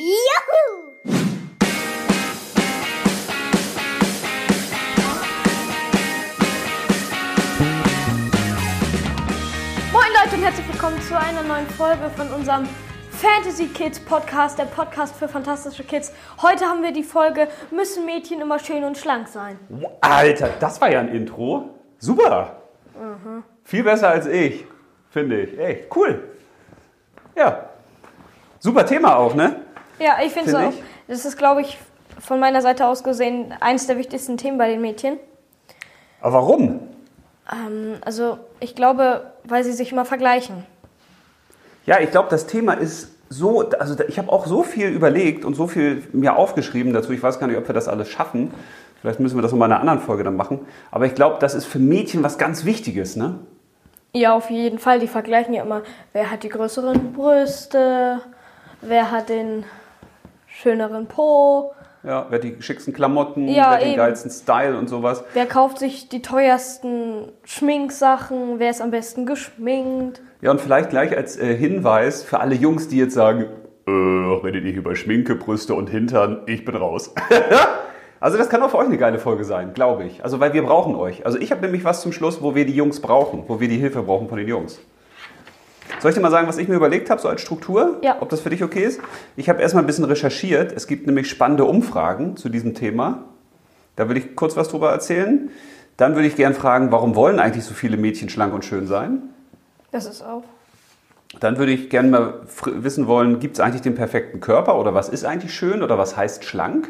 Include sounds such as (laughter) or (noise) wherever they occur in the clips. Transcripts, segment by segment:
Juhu! Moin Leute und herzlich willkommen zu einer neuen Folge von unserem Fantasy Kids Podcast, der Podcast für fantastische Kids. Heute haben wir die Folge Müssen Mädchen immer schön und schlank sein? Alter, das war ja ein Intro. Super. Viel besser als ich, finde ich. Echt cool. Ja. Super Thema auch, ne? Ja, ich finde es Find auch. Das ist, glaube ich, von meiner Seite aus gesehen eines der wichtigsten Themen bei den Mädchen. Aber warum? Ähm, also ich glaube, weil sie sich immer vergleichen. Ja, ich glaube, das Thema ist so, also ich habe auch so viel überlegt und so viel mir aufgeschrieben dazu. Ich weiß gar nicht, ob wir das alles schaffen. Vielleicht müssen wir das nochmal in einer anderen Folge dann machen. Aber ich glaube, das ist für Mädchen was ganz Wichtiges, ne? Ja, auf jeden Fall. Die vergleichen ja immer, wer hat die größeren Brüste, wer hat den schöneren Po, Ja, wer hat die schicksten Klamotten, Ja, wer hat den geilsten Style und sowas. wer kauft sich die teuersten Schminksachen, wer ist am besten geschminkt. Ja, und vielleicht gleich als äh, Hinweis für alle Jungs, die jetzt sagen, äh, redet ihr über Schminke, Brüste und Hintern, ich bin raus. (laughs) also das kann auch für euch eine geile Folge sein, glaube ich. Also weil wir brauchen euch. Also ich habe nämlich was zum Schluss, wo wir die Jungs brauchen, wo wir die Hilfe brauchen von den Jungs. Soll ich dir mal sagen, was ich mir überlegt habe, so als Struktur? Ja. Ob das für dich okay ist? Ich habe erstmal ein bisschen recherchiert. Es gibt nämlich spannende Umfragen zu diesem Thema. Da würde ich kurz was drüber erzählen. Dann würde ich gern fragen, warum wollen eigentlich so viele Mädchen schlank und schön sein? Das ist auch. Dann würde ich gerne mal wissen wollen, gibt es eigentlich den perfekten Körper oder was ist eigentlich schön oder was heißt schlank?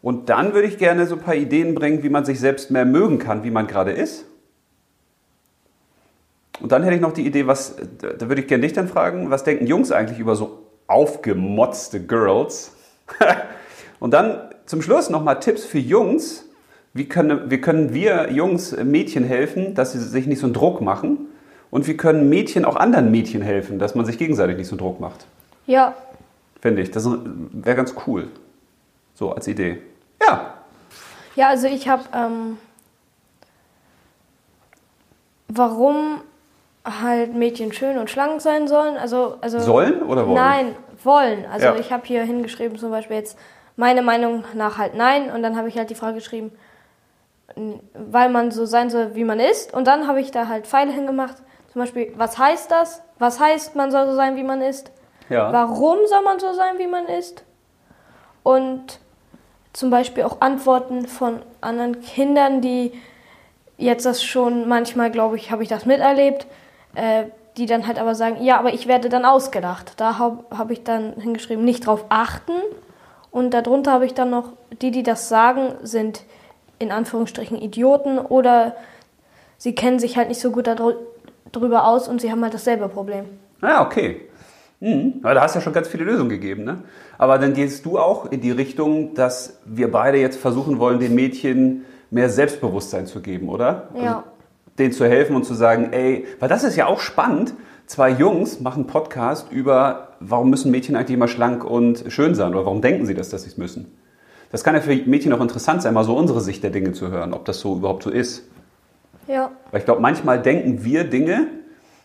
Und dann würde ich gerne so ein paar Ideen bringen, wie man sich selbst mehr mögen kann, wie man gerade ist. Und dann hätte ich noch die Idee, was, da würde ich gerne dich dann fragen, was denken Jungs eigentlich über so aufgemotzte Girls? (laughs) Und dann zum Schluss nochmal Tipps für Jungs. Wie können, wie können wir Jungs äh, Mädchen helfen, dass sie sich nicht so einen Druck machen? Und wie können Mädchen auch anderen Mädchen helfen, dass man sich gegenseitig nicht so einen Druck macht? Ja, Finde ich. Das wäre ganz cool. So als Idee. Ja. ja, also ich habe, ähm, warum halt Mädchen schön und schlank sein sollen. Also, also Sollen oder wollen? Nein, wollen. Also Ja. ich habe hier hingeschrieben zum Beispiel jetzt meine Meinung nach halt nein und dann habe ich halt die Frage geschrieben, weil man so sein soll, wie man ist. Und dann habe ich da halt Pfeile hingemacht. Zum Beispiel, was heißt das? Was heißt, man soll so sein, wie man ist? Ja. Warum soll man so sein, wie man ist? Und zum Beispiel auch Antworten von anderen Kindern, die jetzt das schon manchmal, glaube ich, habe ich das miterlebt, äh, die dann halt aber sagen, ja, aber ich werde dann ausgedacht. Da habe hab ich dann hingeschrieben, nicht drauf achten. Und darunter habe ich dann noch, die, die das sagen, sind in Anführungsstrichen Idioten oder sie kennen sich halt nicht so gut darü- darüber aus und sie haben halt dasselbe Problem. Ja, okay. Mhm. Ja, da hast du ja schon ganz viele Lösungen gegeben. Ne? Aber dann gehst du auch in die Richtung, dass wir beide jetzt versuchen wollen, den Mädchen mehr Selbstbewusstsein zu geben, oder? Ja. Also, denen zu helfen und zu sagen, ey, weil das ist ja auch spannend. Zwei Jungs machen Podcast über, warum müssen Mädchen eigentlich immer schlank und schön sein oder warum denken sie das, dass sie es müssen. Das kann ja für Mädchen auch interessant sein, mal so unsere Sicht der Dinge zu hören, ob das so überhaupt so ist. Ja. Weil ich glaube, manchmal denken wir Dinge,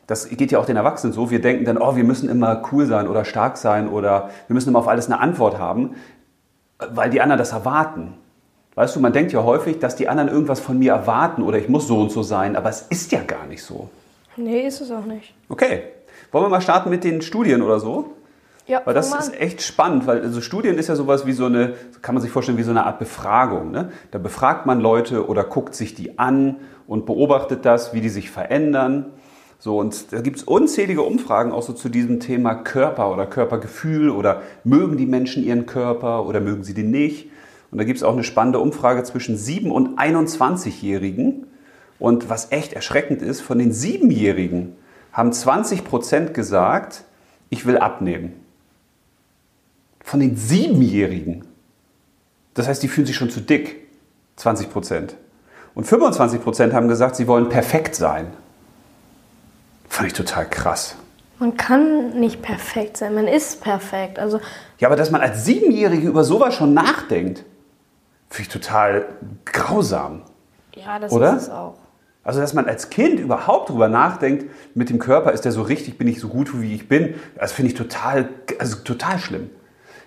das geht ja auch den Erwachsenen so, wir denken dann, oh, wir müssen immer cool sein oder stark sein oder wir müssen immer auf alles eine Antwort haben, weil die anderen das erwarten. Weißt du, man denkt ja häufig, dass die anderen irgendwas von mir erwarten oder ich muss so und so sein, aber es ist ja gar nicht so. Nee, ist es auch nicht. Okay, wollen wir mal starten mit den Studien oder so? Ja, Weil das ist echt spannend, weil also Studien ist ja sowas wie so eine, kann man sich vorstellen, wie so eine Art Befragung. Ne? Da befragt man Leute oder guckt sich die an und beobachtet das, wie die sich verändern. So, und da gibt es unzählige Umfragen auch so zu diesem Thema Körper oder Körpergefühl oder mögen die Menschen ihren Körper oder mögen sie den nicht. Und da gibt es auch eine spannende Umfrage zwischen 7- und 21-Jährigen. Und was echt erschreckend ist, von den 7-Jährigen haben 20 Prozent gesagt, ich will abnehmen von den Siebenjährigen. Das heißt, die fühlen sich schon zu dick. 20 Prozent. Und 25 Prozent haben gesagt, sie wollen perfekt sein. Fand ich total krass. Man kann nicht perfekt sein, man ist perfekt. Also, Ja, aber dass man als Siebenjährige über sowas schon nachdenkt, finde ich total grausam. ja, das Oder? ist es auch. Also, dass man als Kind überhaupt drüber nachdenkt, mit dem Körper ist der so richtig, bin ich so gut, wie ich bin, das finde ich total, also total schlimm.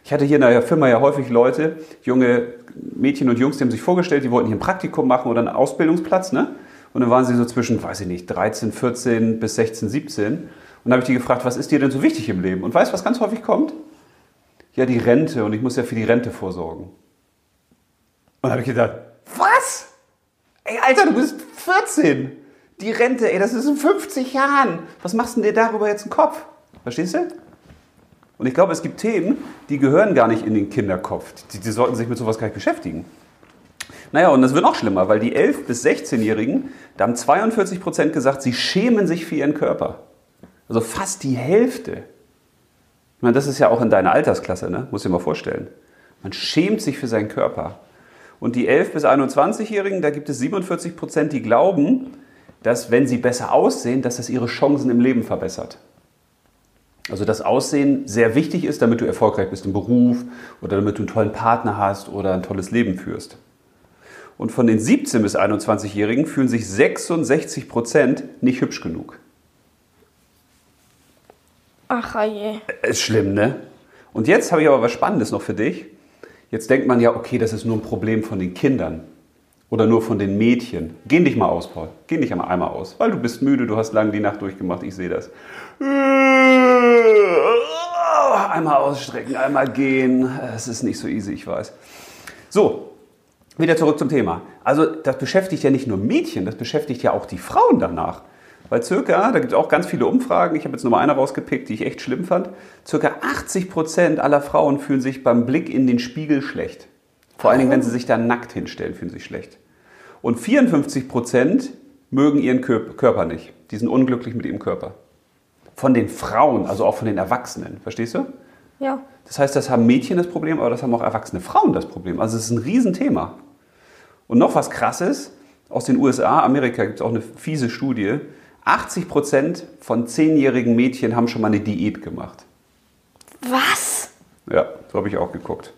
Ich hatte hier in der Firma ja häufig Leute, junge Mädchen und Jungs, die haben sich vorgestellt, die wollten hier ein Praktikum machen oder einen Ausbildungsplatz, ne? Und dann waren sie so zwischen, weiß ich nicht, 13, 14 bis 16, 17. Und dann habe ich die gefragt, was ist dir denn so wichtig im Leben? Und weißt du, was ganz häufig kommt? Ja, die Rente und ich muss ja für die Rente vorsorgen. Und habe ich gedacht, was? Ey, Alter, du bist 14. Die Rente, ey, das ist in 50 Jahren. Was machst du denn dir darüber jetzt im Kopf? Verstehst du? Und ich glaube, es gibt Themen, die gehören gar nicht in den Kinderkopf. Die, die sollten sich mit sowas gar nicht beschäftigen. Naja, und das wird noch schlimmer, weil die 11- bis 16-Jährigen, da haben 42 Prozent gesagt, sie schämen sich für ihren Körper. Also fast die Hälfte. Ich meine, das ist ja auch in deiner Altersklasse, ne? Muss dir mal vorstellen. Man schämt sich für seinen Körper. Und die 11- bis 21-Jährigen, da gibt es 47 Prozent, die glauben, dass wenn sie besser aussehen, dass das ihre Chancen im Leben verbessert. Also das Aussehen sehr wichtig ist, damit du erfolgreich bist im Beruf oder damit du einen tollen Partner hast oder ein tolles Leben führst. Und von den 17- bis 21-Jährigen fühlen sich 66 Prozent nicht hübsch genug. Ach je. Ist schlimm, ne? Und jetzt habe ich aber was Spannendes noch für dich. Jetzt denkt man ja, okay, das ist nur ein Problem von den Kindern oder nur von den Mädchen. Geh dich mal aus, Paul. Geh dich einmal aus, weil du bist müde, du hast lange die Nacht durchgemacht, ich sehe das. Einmal ausstrecken, einmal gehen. Es ist nicht so easy, ich weiß. So, wieder zurück zum Thema. Also das beschäftigt ja nicht nur Mädchen, das beschäftigt ja auch die Frauen danach. Weil circa, da gibt es auch ganz viele Umfragen, ich habe jetzt nur mal eine rausgepickt, die ich echt schlimm fand, circa 80 Prozent aller Frauen fühlen sich beim Blick in den Spiegel schlecht. Vor allen Dingen, wenn sie sich da nackt hinstellen, fühlen sie sich schlecht. Und 54 Prozent mögen ihren Körper nicht. Die sind unglücklich mit ihrem Körper. Von den Frauen, also auch von den Erwachsenen. Verstehst du? Ja. Das heißt, das haben Mädchen das Problem, aber das haben auch erwachsene Frauen das Problem. Also es ist ein Riesenthema. Und noch was Krasses, aus den USA, Amerika gibt es auch eine fiese Studie. 80 Prozent von zehnjährigen Mädchen haben schon mal eine Diät gemacht. Was? Ja, so habe ich auch geguckt.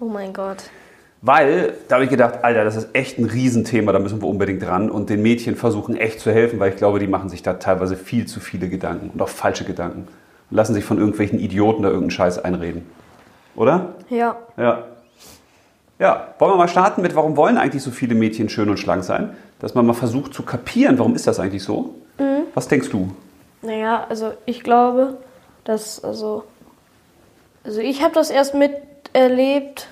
Oh mein Gott. Weil, da habe ich gedacht, Alter, das ist echt ein Riesenthema, da müssen wir unbedingt dran und den Mädchen versuchen echt zu helfen, weil ich glaube, die machen sich da teilweise viel zu viele Gedanken und auch falsche Gedanken und lassen sich von irgendwelchen Idioten da irgendeinen Scheiß einreden. Oder? Ja. Ja. Ja, wollen wir mal starten mit, warum wollen eigentlich so viele Mädchen schön und schlank sein? Dass man mal versucht zu kapieren, warum ist das eigentlich so? Mhm. Was denkst du? Naja, also ich glaube, dass, also, also ich habe das erst miterlebt,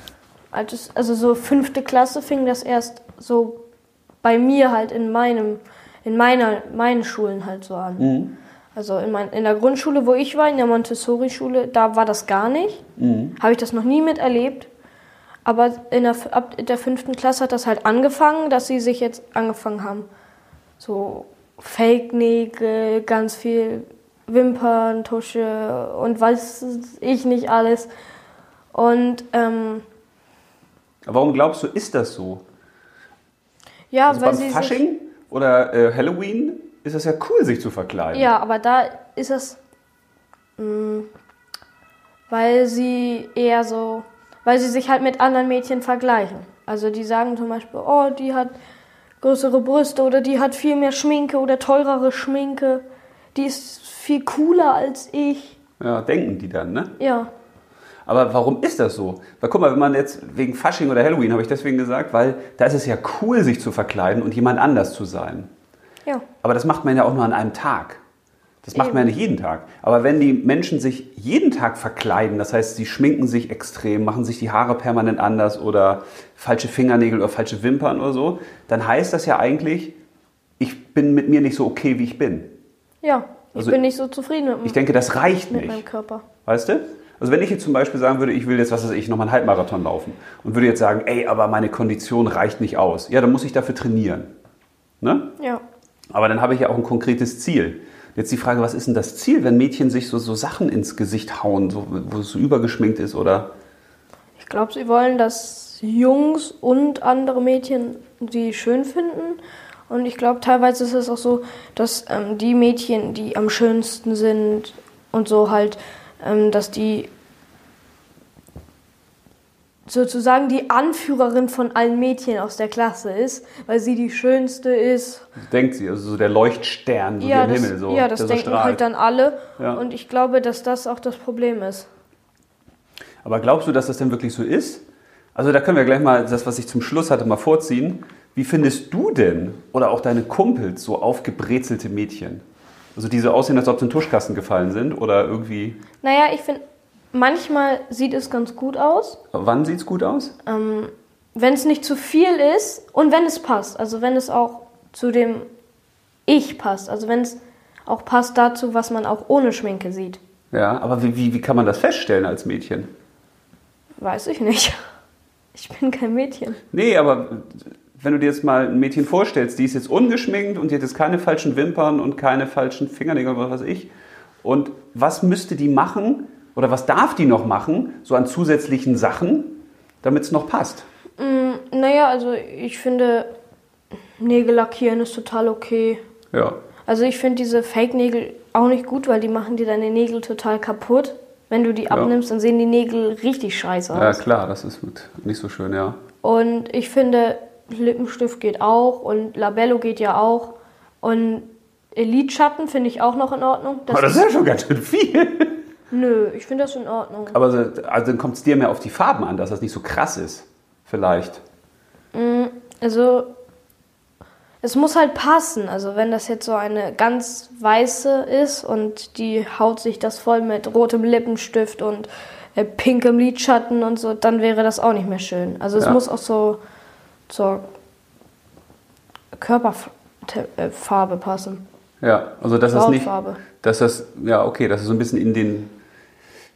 als, also so fünfte Klasse fing das erst so bei mir halt in meinem, in meiner, meinen Schulen halt so an. Mhm. Also in, mein, in der Grundschule, wo ich war, in der Montessori-Schule, da war das gar nicht. Mhm. Habe ich das noch nie miterlebt. Aber in der, ab der fünften Klasse hat das halt angefangen, dass sie sich jetzt angefangen haben. So Fake-Nägel, ganz viel Wimperntusche und weiß ich nicht alles. Und ähm, Warum glaubst du, ist das so? Ja, also weil beim sie Fasching oder äh, Halloween ist es ja cool, sich zu verkleiden. Ja, aber da ist es, mh, weil sie eher so, weil sie sich halt mit anderen Mädchen vergleichen. Also die sagen zum Beispiel, oh, die hat größere Brüste oder die hat viel mehr Schminke oder teurere Schminke. Die ist viel cooler als ich. Ja, denken die dann, ne? Ja. Aber warum ist das so? Weil guck mal, wenn man jetzt wegen Fasching oder Halloween, habe ich deswegen gesagt, weil da ist es ja cool, sich zu verkleiden und jemand anders zu sein. Ja. Aber das macht man ja auch nur an einem Tag. Das macht man ja nicht jeden Tag. Aber wenn die Menschen sich jeden Tag verkleiden, das heißt, sie schminken sich extrem, machen sich die Haare permanent anders oder falsche Fingernägel oder falsche Wimpern oder so, dann heißt das ja eigentlich, ich bin mit mir nicht so okay, wie ich bin. Ja, ich Also bin nicht so zufrieden mit, Ich denke, das reicht mit meinem nicht. Körper. Weißt du? Also wenn ich jetzt zum Beispiel sagen würde, ich will jetzt, was weiß ich, nochmal einen Halbmarathon laufen und würde jetzt sagen, ey, aber meine Kondition reicht nicht aus. Ja, dann muss ich dafür trainieren. Ne? Ja. Aber dann habe ich ja auch ein konkretes Ziel. Jetzt die Frage, was ist denn das Ziel, wenn Mädchen sich so, so Sachen ins Gesicht hauen, so, wo es so übergeschminkt ist oder... Ich glaube, sie wollen, dass Jungs und andere Mädchen sie schön finden. Und ich glaube, teilweise ist es auch so, dass ähm, die Mädchen, die am schönsten sind und so halt, ähm, dass die sozusagen die Anführerin von allen Mädchen aus der Klasse ist, weil sie die schönste ist. Denkt sie, also so der Leuchtstern so ja, das, Himmel. So, ja, das so denken strahlt. halt dann alle. Ja. Und ich glaube, dass das auch das Problem ist. Aber glaubst du, dass das denn wirklich so ist? Also da können wir gleich mal das, was ich zum Schluss hatte, mal vorziehen. Wie findest du denn oder auch deine Kumpels so aufgebrezelte Mädchen? Also die so aussehen, als ob sie in den Tuschkasten gefallen sind oder irgendwie. Naja, ich finde, manchmal sieht es ganz gut aus. Wann sieht es gut aus? Ähm, wenn es nicht zu viel ist und wenn es passt. Also wenn es auch zu dem Ich passt. Also wenn es auch passt dazu, was man auch ohne Schminke sieht. Ja, aber wie, wie, wie kann man das feststellen als Mädchen? Weiß ich nicht. (laughs) Ich bin kein Mädchen. Nee, aber wenn du dir jetzt mal ein Mädchen vorstellst, die ist jetzt ungeschminkt und die hat jetzt keine falschen Wimpern und keine falschen Fingernägel oder was weiß ich. Und was müsste die machen oder was darf die noch machen, so an zusätzlichen Sachen, damit es noch passt? Mm, naja, also ich finde, Nägel lackieren ist total okay. Ja. Also ich finde diese Fake-Nägel auch nicht gut, weil die machen dir deine Nägel total kaputt. Wenn du die abnimmst, dann sehen die Nägel richtig scheiße aus. Ja, klar, das ist nicht so schön, ja. Und ich finde, Lippenstift geht auch und Labello geht ja auch. Und Elidschatten finde ich auch noch in Ordnung. Das Aber das ist ja schon ganz schön viel. Nö, ich finde das in Ordnung. Aber also dann kommt es dir mehr auf die Farben an, dass das nicht so krass ist. Vielleicht. Mm, also es muss halt passen. Also wenn das jetzt so eine ganz weiße ist und die haut sich das voll mit rotem Lippenstift und äh, pinkem Lidschatten und so, dann wäre das auch nicht mehr schön. Also es ja. muss auch so zur Körperfarbe passen. Ja, also dass das nicht, dass das ja okay, dass es so ein bisschen in den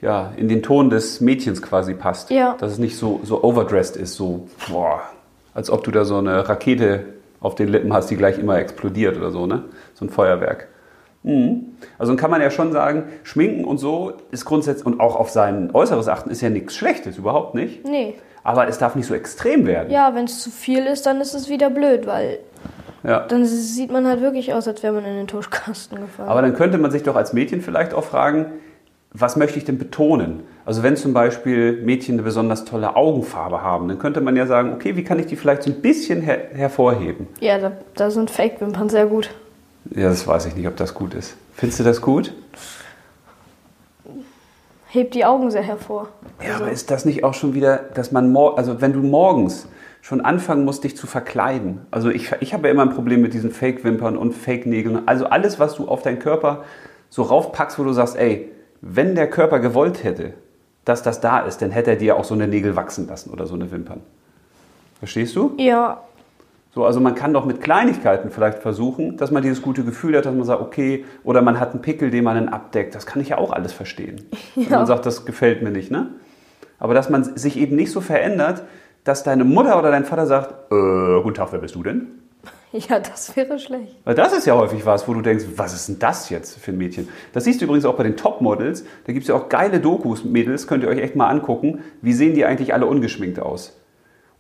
ja in den Ton des Mädchens quasi passt. Ja. Dass es nicht so so overdressed ist, so boah, als ob du da so eine Rakete auf den Lippen hast, die gleich immer explodiert oder so, ne? So ein Feuerwerk. Mhm. Also dann kann man ja schon sagen, Schminken und so ist grundsätzlich und auch auf sein Äußeres achten ist ja nichts Schlechtes, überhaupt nicht. Nee. Aber es darf nicht so extrem werden. Ja, wenn es zu viel ist, dann ist es wieder blöd, weil ja. dann sieht man halt wirklich aus, als wäre man in den Tuschkasten gefallen. Aber dann könnte man sich doch als Mädchen vielleicht auch fragen, was möchte ich denn betonen? Also wenn zum Beispiel Mädchen eine besonders tolle Augenfarbe haben, dann könnte man ja sagen, okay, wie kann ich die vielleicht so ein bisschen her hervorheben? Ja, da, da sind Fake-Wimpern sehr gut. Ja, das weiß ich nicht, ob das gut ist. Findest du das gut? Hebt die Augen sehr hervor. Ja, also. aber ist das nicht auch schon wieder, dass man, also wenn du morgens schon anfangen musst, dich zu verkleiden. Also ich, ich habe ja immer ein Problem mit diesen Fake-Wimpern und Fake-Nägeln. Also alles, was du auf deinen Körper so raufpackst, wo du sagst, ey, wenn der Körper gewollt hätte, dass das da ist, dann hätte er dir auch so eine Nägel wachsen lassen oder so eine Wimpern. Verstehst du? Ja. So, also man kann doch mit Kleinigkeiten vielleicht versuchen, dass man dieses gute Gefühl hat, dass man sagt, okay, oder man hat einen Pickel, den man dann abdeckt. Das kann ich ja auch alles verstehen. (laughs) Ja. Wenn man sagt, das gefällt mir nicht, ne? Aber dass man sich eben nicht so verändert, dass deine Mutter oder dein Vater sagt, äh, guten Tag, wer bist du denn? (laughs) Ja, das wäre schlecht. Weil das ist ja häufig was, wo du denkst, was ist denn das jetzt für ein Mädchen? Das siehst du übrigens auch bei den Topmodels. Da gibt es ja auch geile Dokus, Mädels, könnt ihr euch echt mal angucken. Wie sehen die eigentlich alle ungeschminkt aus?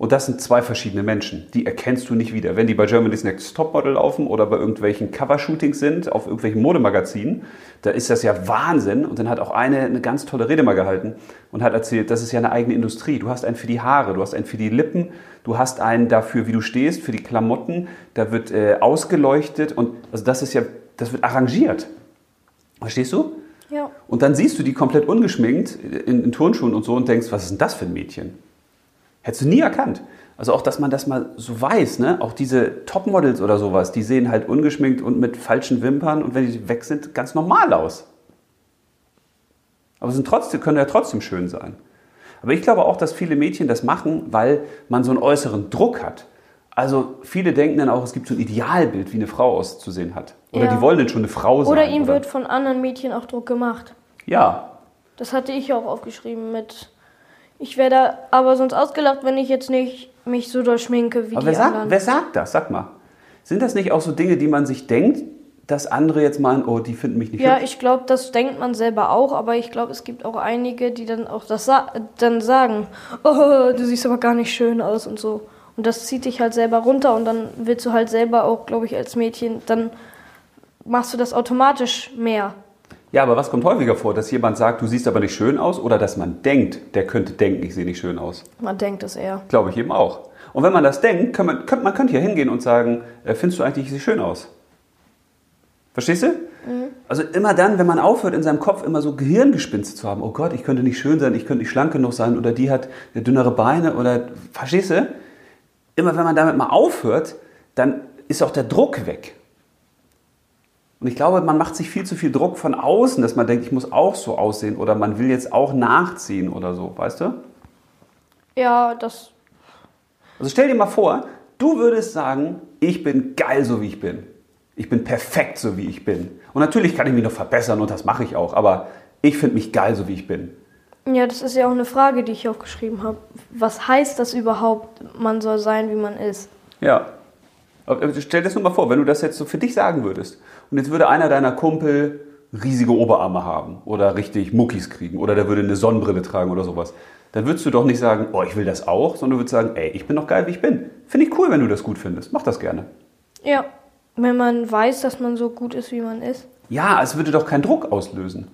Und das sind zwei verschiedene Menschen. Die erkennst du nicht wieder. Wenn die bei Germany's Next Topmodel laufen oder bei irgendwelchen Covershootings sind, auf irgendwelchen Modemagazinen, da ist das ja Wahnsinn. Und dann hat auch eine eine ganz tolle Rede mal gehalten und hat erzählt, das ist ja eine eigene Industrie. Du hast einen für die Haare, du hast einen für die Lippen, du hast einen dafür, wie du stehst, für die Klamotten. Da wird äh, ausgeleuchtet und also das ist ja, das wird arrangiert. Verstehst du? Ja. Und dann siehst du die komplett ungeschminkt in, in Turnschuhen und so und denkst, was ist denn das für ein Mädchen? Hättest du nie erkannt. Also auch, dass man das mal so weiß, ne? Auch diese Topmodels oder sowas, die sehen halt ungeschminkt und mit falschen Wimpern und wenn die weg sind, ganz normal aus. Aber sind trotzdem, können ja trotzdem schön sein. Aber ich glaube auch, dass viele Mädchen das machen, weil man so einen äußeren Druck hat. Also viele denken dann auch, es gibt so ein Idealbild, wie eine Frau auszusehen hat. Oder ja. die wollen dann schon eine Frau sein. Oder ihm wird von anderen Mädchen auch Druck gemacht. Ja. Das hatte ich auch aufgeschrieben mit ich werde aber sonst ausgelacht, wenn ich jetzt nicht mich so durchschminke wie aber die wer anderen. wer sagt das? Sag mal. Sind das nicht auch so Dinge, die man sich denkt, dass andere jetzt meinen, oh, die finden mich nicht Ja, hübsch? ich glaube, das denkt man selber auch, aber ich glaube, es gibt auch einige, die dann auch das sa dann sagen, oh, du siehst aber gar nicht schön aus und so. Und das zieht dich halt selber runter und dann willst du halt selber auch, glaube ich, als Mädchen, dann machst du das automatisch mehr. Ja, aber was kommt häufiger vor? Dass jemand sagt, du siehst aber nicht schön aus oder dass man denkt, der könnte denken, ich sehe nicht schön aus? Man denkt es eher. Glaube ich eben auch. Und wenn man das denkt, kann man, man könnte hier hingehen und sagen, äh, findest du eigentlich, ich sehe schön aus? Verstehst du? Also immer dann, wenn man aufhört, in seinem Kopf immer so Gehirngespinste zu haben, oh Gott, ich könnte nicht schön sein, ich könnte nicht schlank genug sein oder die hat dünnere Beine oder, verstehst du? Immer wenn man damit mal aufhört, dann ist auch der Druck weg. Und ich glaube, man macht sich viel zu viel Druck von außen, dass man denkt, ich muss auch so aussehen oder man will jetzt auch nachziehen oder so, weißt du? Ja, das. Also stell dir mal vor, du würdest sagen, ich bin geil so wie ich bin. Ich bin perfekt so wie ich bin. Und natürlich kann ich mich noch verbessern und das mache ich auch, aber ich finde mich geil so wie ich bin. Ja, das ist ja auch eine Frage, die ich auch geschrieben habe. Was heißt das überhaupt, man soll sein, wie man ist? Ja. Aber stell dir das nur mal vor, wenn du das jetzt so für dich sagen würdest und jetzt würde einer deiner Kumpel riesige Oberarme haben oder richtig Muckis kriegen oder der würde eine Sonnenbrille tragen oder sowas, dann würdest du doch nicht sagen, oh, ich will das auch, sondern du würdest sagen, ey, ich bin doch geil, wie ich bin. Finde ich cool, wenn du das gut findest. Mach das gerne. Ja, wenn man weiß, dass man so gut ist, wie man ist. Ja, es würde doch keinen Druck auslösen.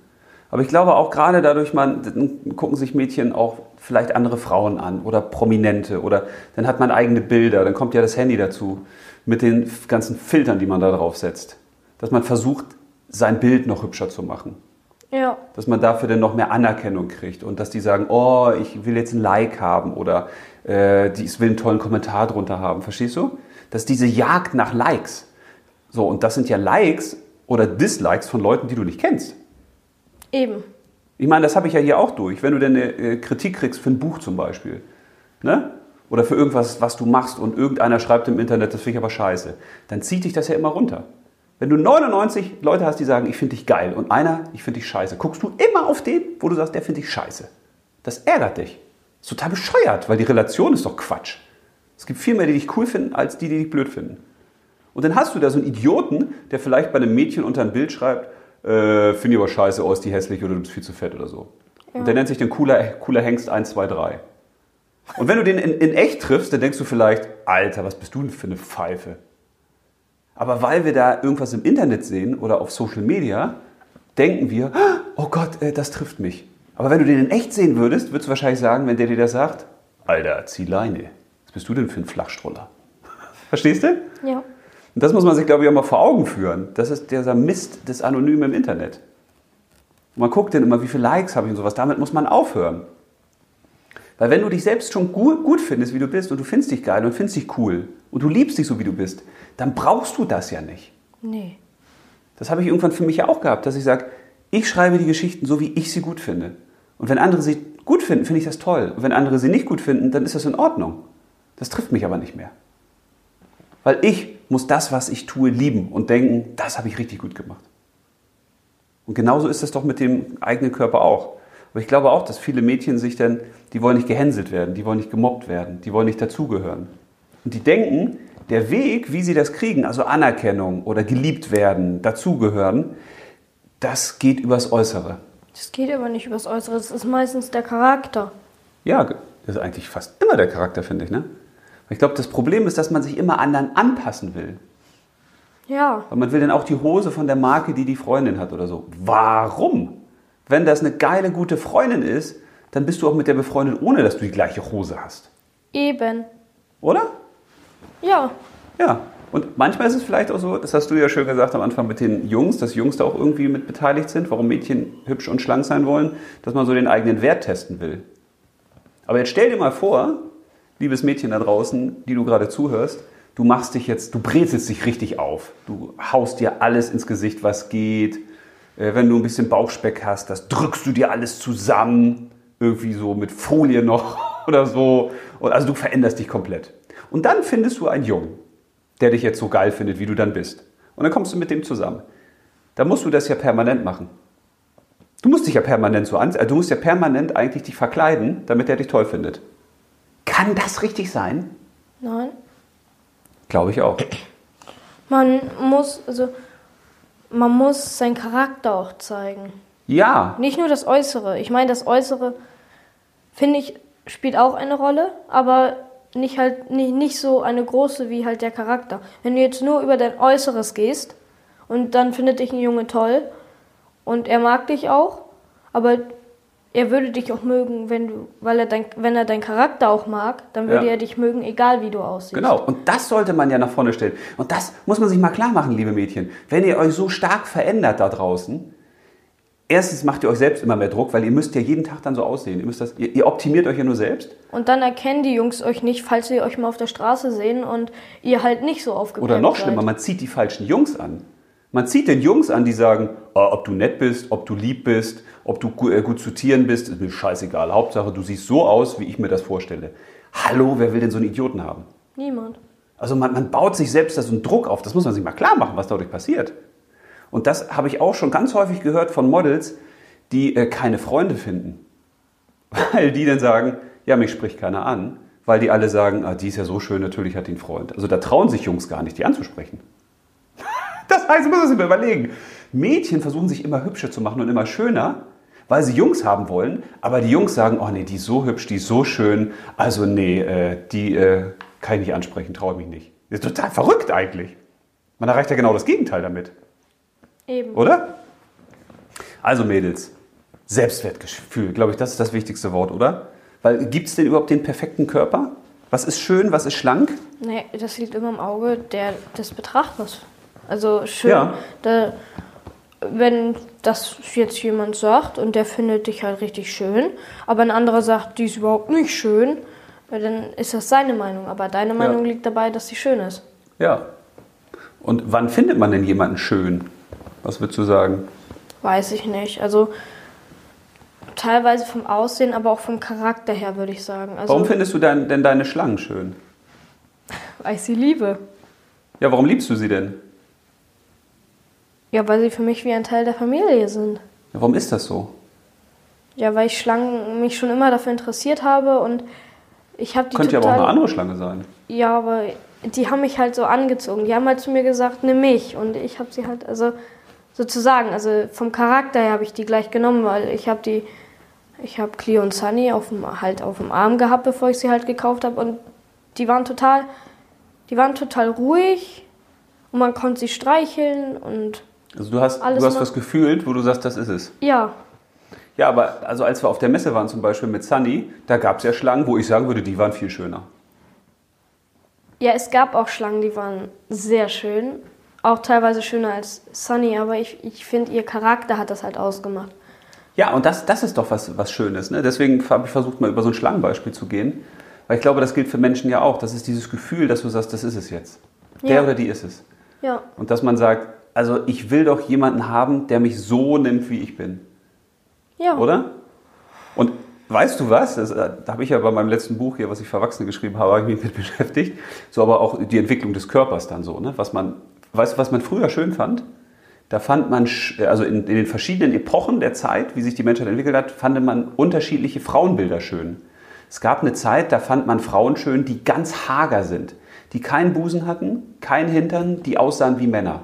Aber ich glaube auch gerade dadurch, man dann gucken sich Mädchen auch vielleicht andere Frauen an oder Prominente oder dann hat man eigene Bilder, dann kommt ja das Handy dazu mit den ganzen Filtern, die man da drauf setzt. Dass man versucht, sein Bild noch hübscher zu machen. Ja. Dass man dafür dann noch mehr Anerkennung kriegt und dass die sagen, oh, ich will jetzt ein Like haben oder äh, die, ich will einen tollen Kommentar drunter haben. Verstehst du? Dass diese Jagd nach Likes. So, und das sind ja Likes oder Dislikes von Leuten, die du nicht kennst. Eben. Ich meine, das habe ich ja hier auch durch. Wenn du denn eine äh, Kritik kriegst für ein Buch zum Beispiel, ne? oder für irgendwas, was du machst und irgendeiner schreibt im Internet, das finde ich aber scheiße, dann zieht dich das ja immer runter. Wenn du 99 Leute hast, die sagen, ich finde dich geil und einer, ich finde dich scheiße, guckst du immer auf den, wo du sagst, der finde ich scheiße. Das ärgert dich. Das ist total bescheuert, weil die Relation ist doch Quatsch. Es gibt viel mehr, die dich cool finden, als die, die dich blöd finden. Und dann hast du da so einen Idioten, der vielleicht bei einem Mädchen unter ein Bild schreibt, äh, finde ich aber scheiße aus, die hässlich oder du bist viel zu fett oder so. Ja. Und der nennt sich dann cooler, cooler Hengst 1, 2, 3. Und wenn du den in, in echt triffst, dann denkst du vielleicht, Alter, was bist du denn für eine Pfeife? Aber weil wir da irgendwas im Internet sehen oder auf Social Media, denken wir, oh Gott, äh, das trifft mich. Aber wenn du den in echt sehen würdest, würdest du wahrscheinlich sagen, wenn der dir das sagt, Alter, zieh Leine. Was bist du denn für ein Flachstroller? (laughs) Verstehst du? Ja. Und das muss man sich, glaube ich, auch mal vor Augen führen. Das ist dieser Mist des Anonymen im Internet. Und man guckt dann immer, wie viele Likes habe ich und sowas. Damit muss man aufhören. Weil wenn du dich selbst schon gut, gut findest, wie du bist, und du findest dich geil und findest dich cool und du liebst dich so, wie du bist, dann brauchst du das ja nicht. Nee. Das habe ich irgendwann für mich ja auch gehabt, dass ich sage, ich schreibe die Geschichten so, wie ich sie gut finde. Und wenn andere sie gut finden, finde ich das toll. Und wenn andere sie nicht gut finden, dann ist das in Ordnung. Das trifft mich aber nicht mehr. Weil ich muss das, was ich tue, lieben und denken, das habe ich richtig gut gemacht. Und genauso ist es doch mit dem eigenen Körper auch. Aber ich glaube auch, dass viele Mädchen sich dann, die wollen nicht gehänselt werden, die wollen nicht gemobbt werden, die wollen nicht dazugehören. Und die denken, der Weg, wie sie das kriegen, also Anerkennung oder geliebt werden, dazugehören, das geht übers Äußere. Das geht aber nicht übers Äußere, das ist meistens der Charakter. Ja, das ist eigentlich fast immer der Charakter, finde ich. Ne? Ich glaube, das Problem ist, dass man sich immer anderen anpassen will. Ja. Weil man will dann auch die Hose von der Marke, die die Freundin hat oder so. Warum? Wenn das eine geile, gute Freundin ist, dann bist du auch mit der befreundet, ohne dass du die gleiche Hose hast. Eben. Oder? Ja. Ja. Und manchmal ist es vielleicht auch so, das hast du ja schön gesagt am Anfang mit den Jungs, dass Jungs da auch irgendwie mit beteiligt sind, warum Mädchen hübsch und schlank sein wollen, dass man so den eigenen Wert testen will. Aber jetzt stell dir mal vor, liebes Mädchen da draußen, die du gerade zuhörst, du machst dich jetzt, du brezelst dich richtig auf. Du haust dir alles ins Gesicht, was geht. Äh, wenn du ein bisschen Bauchspeck hast, das drückst du dir alles zusammen, irgendwie so mit Folie noch (laughs) oder so. Also du veränderst dich komplett. Und dann findest du einen Jungen, der dich jetzt so geil findet, wie du dann bist. Und dann kommst du mit dem zusammen. Da musst du das ja permanent machen. Du musst dich ja permanent so an, also du musst ja permanent eigentlich dich verkleiden, damit er dich toll findet. Kann das richtig sein? Nein. Glaube ich auch. Man muss, also, man muss seinen Charakter auch zeigen. Ja. Nicht nur das Äußere. Ich meine, das Äußere, finde ich, spielt auch eine Rolle, aber nicht halt nicht, nicht so eine große wie halt der Charakter. Wenn du jetzt nur über dein Äußeres gehst und dann findet dich ein Junge toll und er mag dich auch, aber er würde dich auch mögen, wenn du, weil er dein, wenn er deinen Charakter auch mag, dann würde Ja. er dich mögen, egal wie du aussiehst. Genau, und das sollte man ja nach vorne stellen. Und das muss man sich mal klar machen, liebe Mädchen. Wenn ihr euch so stark verändert da draußen, erstens macht ihr euch selbst immer mehr Druck, weil ihr müsst ja jeden Tag dann so aussehen. Ihr, müsst das, ihr, ihr optimiert euch ja nur selbst. Und dann erkennen die Jungs euch nicht, falls sie euch mal auf der Straße sehen und ihr halt nicht so aufgepeppt Oder noch seid. schlimmer, man zieht die falschen Jungs an. Man zieht den Jungs an, die sagen, oh, ob du nett bist, ob du lieb bist, ob du äh, gut zu Tieren bist, ist mir scheißegal. Hauptsache, du siehst so aus, wie ich mir das vorstelle. Hallo, wer will denn so einen Idioten haben? Niemand. Also man, man baut sich selbst da so einen Druck auf. Das muss man sich mal klar machen, was dadurch passiert. Und das habe ich auch schon ganz häufig gehört von Models, die äh, keine Freunde finden. (laughs) Weil die dann sagen, ja, mich spricht keiner an. Weil die alle sagen, ah, die ist ja so schön, natürlich hat die einen Freund. Also da trauen sich Jungs gar nicht, die anzusprechen. (laughs) Das heißt, man muss sich mal überlegen. Mädchen versuchen sich immer hübscher zu machen und immer schöner, weil sie Jungs haben wollen. Aber die Jungs sagen, oh nee, die ist so hübsch, die ist so schön. Also nee, äh, die äh, kann ich nicht ansprechen, traue mich nicht. Das ist total verrückt eigentlich. Man erreicht ja genau das Gegenteil damit, Eben. oder? Also Mädels, Selbstwertgefühl, glaube ich, das ist das wichtigste Wort, oder? Weil gibt es denn überhaupt den perfekten Körper? Was ist schön, was ist schlank? Nee, das liegt immer im Auge der, des Betrachters. Also schön, Ja. da, wenn das jetzt jemand sagt und der findet dich halt richtig schön, aber ein anderer sagt, die ist überhaupt nicht schön, ja, dann ist das seine Meinung. Aber deine Meinung liegt dabei, dass sie schön ist. Ja. Und wann findet man denn jemanden schön? Was würdest du sagen? Weiß ich nicht. Also teilweise vom Aussehen, aber auch vom Charakter her, würde ich sagen. Also, Warum findest du denn, denn deine Schlangen schön? (laughs) weil ich sie liebe. Ja, warum liebst du sie denn? Ja, weil sie für mich wie ein Teil der Familie sind. Ja, warum ist das so? Ja, weil ich Schlangen mich schon immer dafür interessiert habe und ich habe die Könnte ja aber auch eine andere Schlange sein. Ja, aber die haben mich halt so angezogen. Die haben halt zu mir gesagt, nimm mich. Und ich habe sie halt, also sozusagen, also vom Charakter her habe ich die gleich genommen, weil ich habe die, ich habe Cleo und Sunny auf dem, halt auf dem Arm gehabt, bevor ich sie halt gekauft habe. Und die waren total, die waren total ruhig und man konnte sie streicheln und Also du hast, Alles du hast was gefühlt, wo du sagst, das ist es. ja, Ja, aber also als wir auf der Messe waren zum Beispiel mit Sunny, da gab es ja Schlangen, wo ich sagen würde, die waren viel schöner. Ja, es gab auch Schlangen, die waren sehr schön. Auch teilweise schöner als Sunny, aber ich, ich finde, ihr Charakter hat das halt ausgemacht. Ja, und das, das ist doch was, was Schönes. Ne? Deswegen habe ich versucht, mal über so ein Schlangenbeispiel zu gehen. Weil ich glaube, das gilt für Menschen ja auch. Das ist dieses Gefühl, dass du sagst, das ist es jetzt. Der Ja. oder die ist es. Ja, Und dass man sagt, also ich will doch jemanden haben, der mich so nimmt, wie ich bin. ja. Oder? Und weißt du was? Das, äh, da habe ich ja bei meinem letzten Buch hier, was ich für Erwachsene geschrieben habe, habe ich mich mit (laughs) beschäftigt. So aber auch die Entwicklung des Körpers dann so. Ne? Was man, weißt du, was man früher schön fand? Da fand man, also in, in den verschiedenen Epochen der Zeit, wie sich die Menschheit entwickelt hat, fand man unterschiedliche Frauenbilder schön. Es gab eine Zeit, da fand man Frauen schön, die ganz hager sind, die keinen Busen hatten, keinen Hintern, die aussahen wie Männer.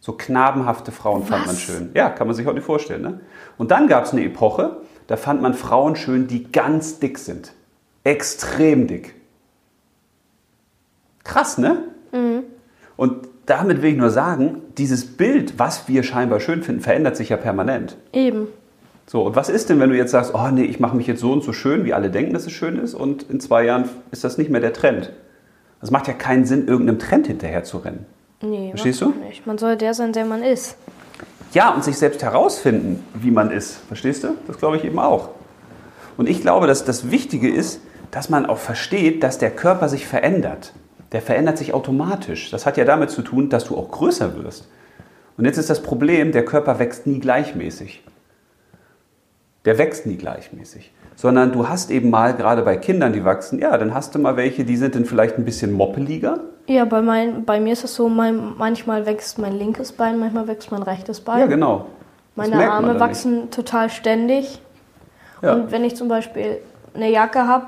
So knabenhafte Frauen fand man Was? schön. Ja, kann man sich heute nicht vorstellen. Ne? Und dann gab es eine Epoche, da fand man Frauen schön, die ganz dick sind. Extrem dick. Krass, ne? Und damit will ich nur sagen, dieses Bild, was wir scheinbar schön finden, verändert sich ja permanent. Eben. So, und was ist denn, wenn du jetzt sagst, oh nee, ich mache mich jetzt so und so schön, wie alle denken, dass es schön ist, und in zwei Jahren ist das nicht mehr der Trend? Das macht ja keinen Sinn, irgendeinem Trend hinterher zu rennen. Nee, Verstehst du? Nicht. Man soll der sein, der man ist. Ja, und sich selbst herausfinden, wie man ist. Verstehst du? Das glaube ich eben auch. Und ich glaube, dass das Wichtige ist, dass man auch versteht, dass der Körper sich verändert. Der verändert sich automatisch. Das hat ja damit zu tun, dass du auch größer wirst. Und jetzt ist das Problem, der Körper wächst nie gleichmäßig. Der wächst nie gleichmäßig. Sondern du hast eben mal, gerade bei Kindern, die wachsen, ja, dann hast du mal welche, die sind dann vielleicht ein bisschen moppeliger. Ja, bei, mein, bei mir ist es so, mein, manchmal wächst mein linkes Bein, manchmal wächst mein rechtes Bein. Ja, genau. Das Meine Arme wachsen total ständig. Nicht. Ja. Und wenn ich zum Beispiel eine Jacke habe,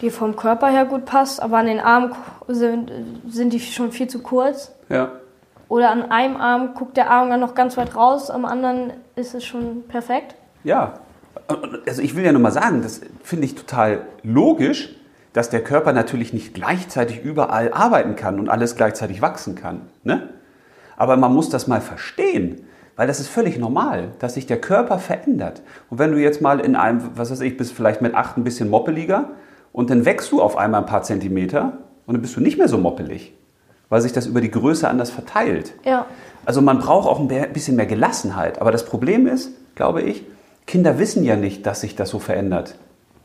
die vom Körper her gut passt, aber an den Armen sind, sind die schon viel zu kurz. ja. Oder an einem Arm guckt der Arm dann noch ganz weit raus, am anderen ist es schon perfekt. Ja, also ich will ja nur mal sagen, das finde ich total logisch, dass der Körper natürlich nicht gleichzeitig überall arbeiten kann und alles gleichzeitig wachsen kann. Ne? Aber man muss das mal verstehen. Weil das ist völlig normal, dass sich der Körper verändert. Und wenn du jetzt mal in einem, was weiß ich, bist vielleicht mit acht ein bisschen moppeliger und dann wächst du auf einmal ein paar Zentimeter und dann bist du nicht mehr so moppelig, weil sich das über die Größe anders verteilt. Ja. Also man braucht auch ein bisschen mehr Gelassenheit. Aber das Problem ist, glaube ich, Kinder wissen ja nicht, dass sich das so verändert.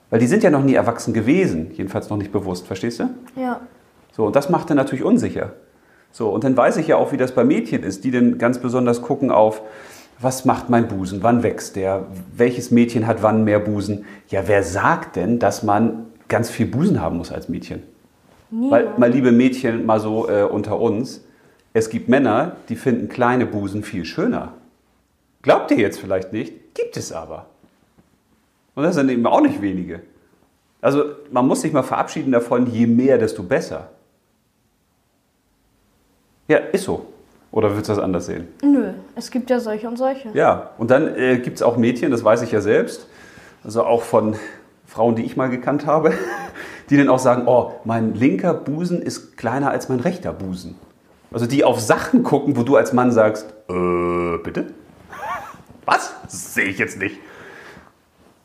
Weil die sind ja noch nie erwachsen gewesen, jedenfalls noch nicht bewusst, verstehst du? Ja. So, und das macht dann natürlich unsicher. So, und dann weiß ich ja auch, wie das bei Mädchen ist, die dann ganz besonders gucken auf, was macht mein Busen, wann wächst der, welches Mädchen hat wann mehr Busen. Ja, wer sagt denn, dass man ganz viel Busen haben muss als Mädchen? Weil, mal liebe Mädchen, mal so äh, unter uns, es gibt Männer, die finden kleine Busen viel schöner. Glaubt ihr jetzt vielleicht nicht, gibt es aber. Und das sind eben auch nicht wenige. Also man muss sich mal verabschieden davon, je mehr, desto besser. Ja, ist so. Oder willst du das anders sehen? Nö, es gibt ja solche und solche. Ja, und dann äh, gibt es auch Mädchen, das weiß ich ja selbst, also auch von Frauen, die ich mal gekannt habe, (laughs) die dann auch sagen, oh, mein linker Busen ist kleiner als mein rechter Busen. Also die auf Sachen gucken, wo du als Mann sagst, äh, bitte? (laughs) Was? Sehe ich jetzt nicht.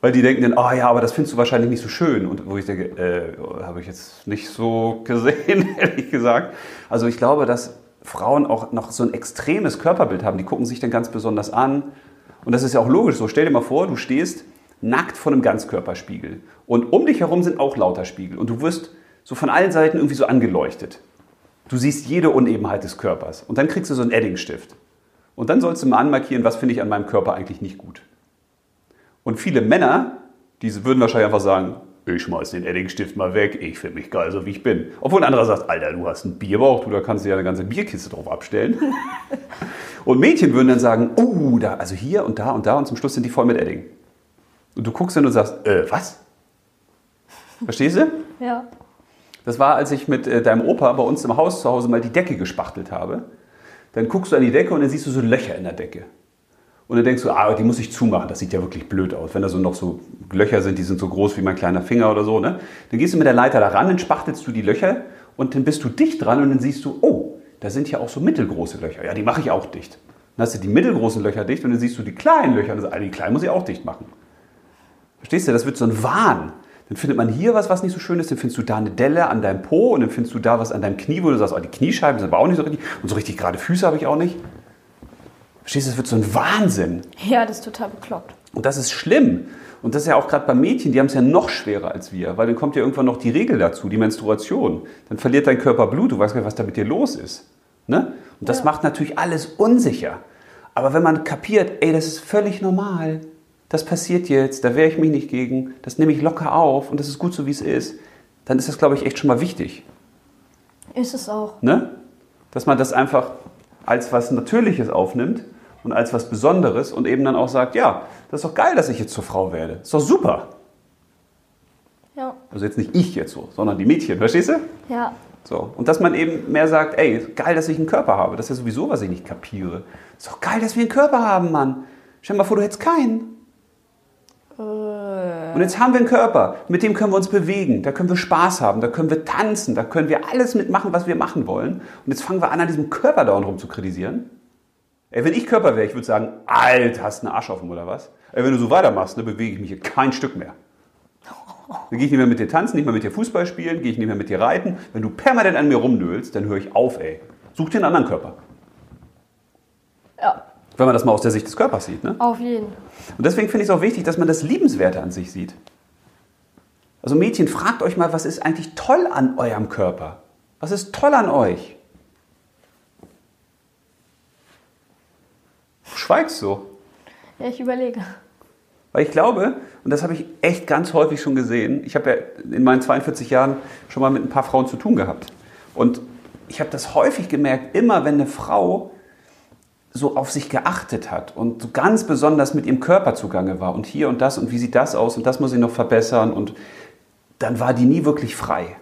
Weil die denken dann, oh ja, aber das findest du wahrscheinlich nicht so schön. Und wo ich denke, äh, habe ich jetzt nicht so gesehen, (laughs) ehrlich gesagt. Also ich glaube, dass Frauen auch noch so ein extremes Körperbild haben. Die gucken sich dann ganz besonders an. Und das ist ja auch logisch so. Stell dir mal vor, du stehst nackt vor einem Ganzkörperspiegel. Und um dich herum sind auch lauter Spiegel. Und du wirst so von allen Seiten irgendwie so angeleuchtet. Du siehst jede Unebenheit des Körpers. Und dann kriegst du so einen Eddingstift. Und dann sollst du mal anmarkieren, was finde ich an meinem Körper eigentlich nicht gut. Und viele Männer, die würden wahrscheinlich einfach sagen, ich schmeiß den Eddingstift mal weg, ich finde mich geil, so wie ich bin. Obwohl ein anderer sagt, Alter, du hast einen Bierbauch, du, da kannst du ja eine ganze Bierkiste drauf abstellen. (laughs) und Mädchen würden dann sagen, oh, da, also hier und da und da und zum Schluss sind die voll mit Edding. Und du guckst dann und sagst, äh, was? Verstehst du? Ja. Das war, als ich mit äh, deinem Opa bei uns im Haus zu Hause mal die Decke gespachtelt habe. Dann guckst du an die Decke und dann siehst du so Löcher in der Decke. Und dann denkst du, ah, die muss ich zumachen. Das sieht ja wirklich blöd aus. Wenn da so noch so Löcher sind, die sind so groß wie mein kleiner Finger oder so. Ne? Dann gehst du mit der Leiter da ran, dann spachtelst du die Löcher und dann bist du dicht dran und dann siehst du, oh, da sind ja auch so mittelgroße Löcher. Ja, die mache ich auch dicht. Dann hast du die mittelgroßen Löcher dicht und dann siehst du die kleinen Löcher und dann sagst du, die kleinen muss ich auch dicht machen. Verstehst du? Das wird so ein Wahn. Dann findet man hier was, was nicht so schön ist, dann findest du da eine Delle an deinem Po und dann findest du da was an deinem Knie, wo du sagst, oh, die Kniescheiben sind aber auch nicht so richtig und so richtig gerade Füße habe ich auch nicht. Verstehst du, das wird so ein Wahnsinn. Ja, das ist total bekloppt. Und das ist schlimm. Und das ist ja auch gerade bei Mädchen, die haben es ja noch schwerer als wir, weil dann kommt ja irgendwann noch die Regel dazu, die Menstruation. Dann verliert dein Körper Blut, du weißt gar nicht, was da mit dir los ist. Ne? Und das ja. macht natürlich alles unsicher. Aber wenn man kapiert, ey, das ist völlig normal, das passiert jetzt, da wehre ich mich nicht gegen, das nehme ich locker auf und das ist gut so, wie es ist, dann ist das, glaube ich, echt schon mal wichtig. Ist es auch. Ne? Dass man das einfach als was Natürliches aufnimmt und als was Besonderes und eben dann auch sagt, ja, das ist doch geil, dass ich jetzt zur Frau werde. Ist doch super. Ja. Also jetzt nicht ich jetzt so, sondern die Mädchen, verstehst du? Ja. So. Und dass man eben mehr sagt, ey, geil, dass ich einen Körper habe. Das ist ja sowieso, was ich nicht kapiere. Ist doch geil, dass wir einen Körper haben, Mann. Stell dir mal vor, du hättest keinen. Äh. Und jetzt haben wir einen Körper, mit dem können wir uns bewegen, da können wir Spaß haben, da können wir tanzen, da können wir alles mitmachen, was wir machen wollen. Und jetzt fangen wir an, an diesem Körper dauernd rum zu kritisieren. Ey, wenn ich Körper wäre, ich würde sagen, alt, hast du eine Arsch auf dem oder was? Ey, wenn du so weitermachst, dann bewege ich mich hier kein Stück mehr. Dann gehe ich nicht mehr mit dir tanzen, nicht mehr mit dir Fußball spielen, gehe ich nicht mehr mit dir reiten. Wenn du permanent an mir rumnöhlst, dann höre ich auf, ey. Such dir einen anderen Körper. Ja. Wenn man das mal aus der Sicht des Körpers sieht, ne? Auf jeden. Und deswegen finde ich es auch wichtig, dass man das Liebenswerte an sich sieht. Also Mädchen, fragt euch mal, was ist eigentlich toll an eurem Körper? Was ist toll an euch? Du schweigst so. Ja, ich überlege. Weil ich glaube, und das habe ich echt ganz häufig schon gesehen, ich habe ja in meinen 42 Jahren schon mal mit ein paar Frauen zu tun gehabt. Und ich habe das häufig gemerkt, immer wenn eine Frau so auf sich geachtet hat und so ganz besonders mit ihrem Körper zugange war und hier und das und wie sieht das aus und das muss ich noch verbessern und dann war die nie wirklich frei.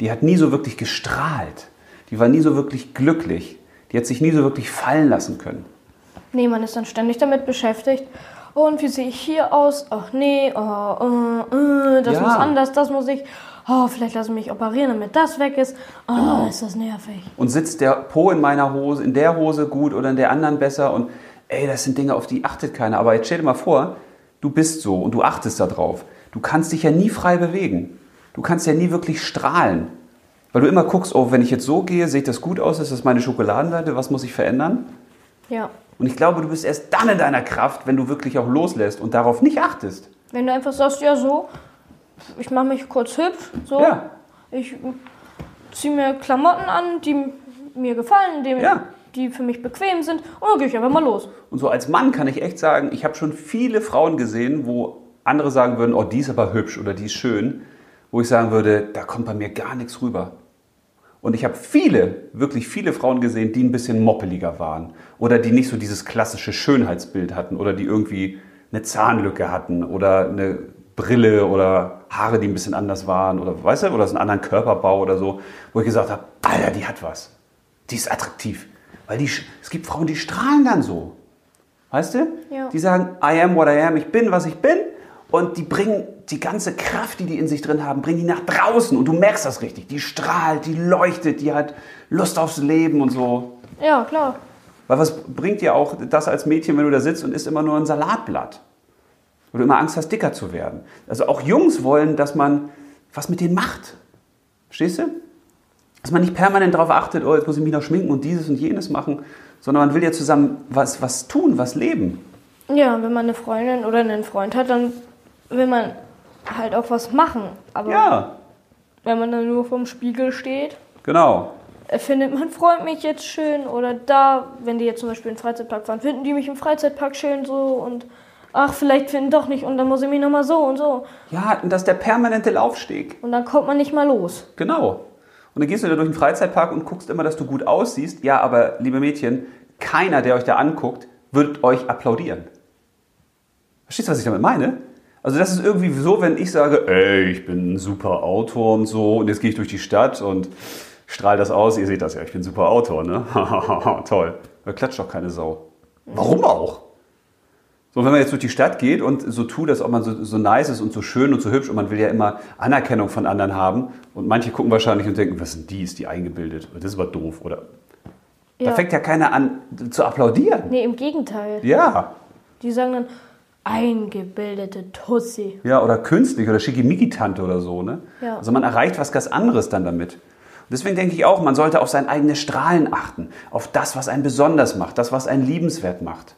Die hat nie so wirklich gestrahlt. Die war nie so wirklich glücklich. Die hat sich nie so wirklich fallen lassen können. Nee, man ist dann ständig damit beschäftigt. Und wie sehe ich hier aus? Ach nee, oh, oh, oh, das Ja. muss anders, das muss ich. Oh, vielleicht lasse ich mich operieren, damit das weg ist. Oh, Genau. ist das nervig. Und sitzt der Po in meiner Hose, in der Hose gut oder in der anderen besser? Und ey, das sind Dinge, auf die achtet keiner. Aber jetzt stell dir mal vor, du bist so und du achtest darauf. Du kannst dich ja nie frei bewegen. Du kannst ja nie wirklich strahlen. Weil du immer guckst, oh, wenn ich jetzt so gehe, sehe das gut aus, ist das meine Schokoladenseite, was muss ich verändern? Ja. Und ich glaube, du bist erst dann in deiner Kraft, wenn du wirklich auch loslässt und darauf nicht achtest. Wenn du einfach sagst, ja so, ich mache mich kurz hübsch, so, Ja. ich ziehe mir Klamotten an, die mir gefallen, die, Ja. die für mich bequem sind, und dann gehe ich einfach mal los. Und so als Mann kann ich echt sagen, ich habe schon viele Frauen gesehen, wo andere sagen würden, oh, die ist aber hübsch oder die ist schön, wo ich sagen würde, da kommt bei mir gar nichts rüber. Und ich habe viele, wirklich viele Frauen gesehen, die ein bisschen moppeliger waren oder die nicht so dieses klassische Schönheitsbild hatten oder die irgendwie eine Zahnlücke hatten oder eine Brille oder Haare, die ein bisschen anders waren oder weißt du, oder so einen anderen Körperbau oder so, wo ich gesagt habe, Alter, die hat was. Die ist attraktiv. Weil die, es gibt Frauen, die strahlen dann so. Weißt du? Ja. Die sagen, I am what I am, ich bin, was ich bin. Und die bringen die ganze Kraft, die die in sich drin haben, bringen die nach draußen. Und du merkst das richtig. Die strahlt, die leuchtet, die hat Lust aufs Leben und so. Ja, klar. Weil was bringt dir auch das als Mädchen, wenn du da sitzt und isst immer nur ein Salatblatt? Wo du immer Angst hast, dicker zu werden. Also auch Jungs wollen, dass man was mit denen macht. Verstehst du? Dass man nicht permanent darauf achtet, oh, jetzt muss ich mich noch schminken und dieses und jenes machen, sondern man will ja zusammen was, was tun, was leben. Ja, wenn man eine Freundin oder einen Freund hat, dann will man halt auch was machen. Aber Ja, wenn man dann nur vorm Spiegel steht, genau. äh, findet mein Freund mich jetzt schön oder da, wenn die jetzt zum Beispiel in den Freizeitpark fahren, finden die mich im Freizeitpark schön so und ach, vielleicht finden doch nicht und dann muss ich mich nochmal so und so. Ja, und das ist der permanente Laufsteg. Und dann kommt man nicht mal los. Genau. Und dann gehst du da durch den Freizeitpark und guckst immer, dass du gut aussiehst. Ja, aber liebe Mädchen, keiner, der euch da anguckt, wird euch applaudieren. Verstehst du, was ich damit meine? Also das ist irgendwie so, wenn ich sage, ey, ich bin ein super Autor und so und jetzt gehe ich durch die Stadt und strahle das aus. Ihr seht das ja, ich bin ein super Autor, ne? (laughs) Toll. Da klatscht doch keine Sau. Warum auch? So, wenn man jetzt durch die Stadt geht und so tut, als ob man so, so nice ist und so schön und so hübsch und man will ja immer Anerkennung von anderen haben und manche gucken wahrscheinlich und denken, was sind die, ist die eingebildet? Das ist aber doof, oder? Da Ja. fängt ja keiner an zu applaudieren. Nee, im Gegenteil. Ja, Die sagen dann, eingebildete Tussi. ja, oder künstlich oder Schickimicki-Tante oder so, ne? Ja. Also man erreicht was ganz anderes dann damit. Und deswegen denke ich auch, man sollte auf sein eigenes Strahlen achten, auf das, was einen besonders macht, das, was einen liebenswert macht.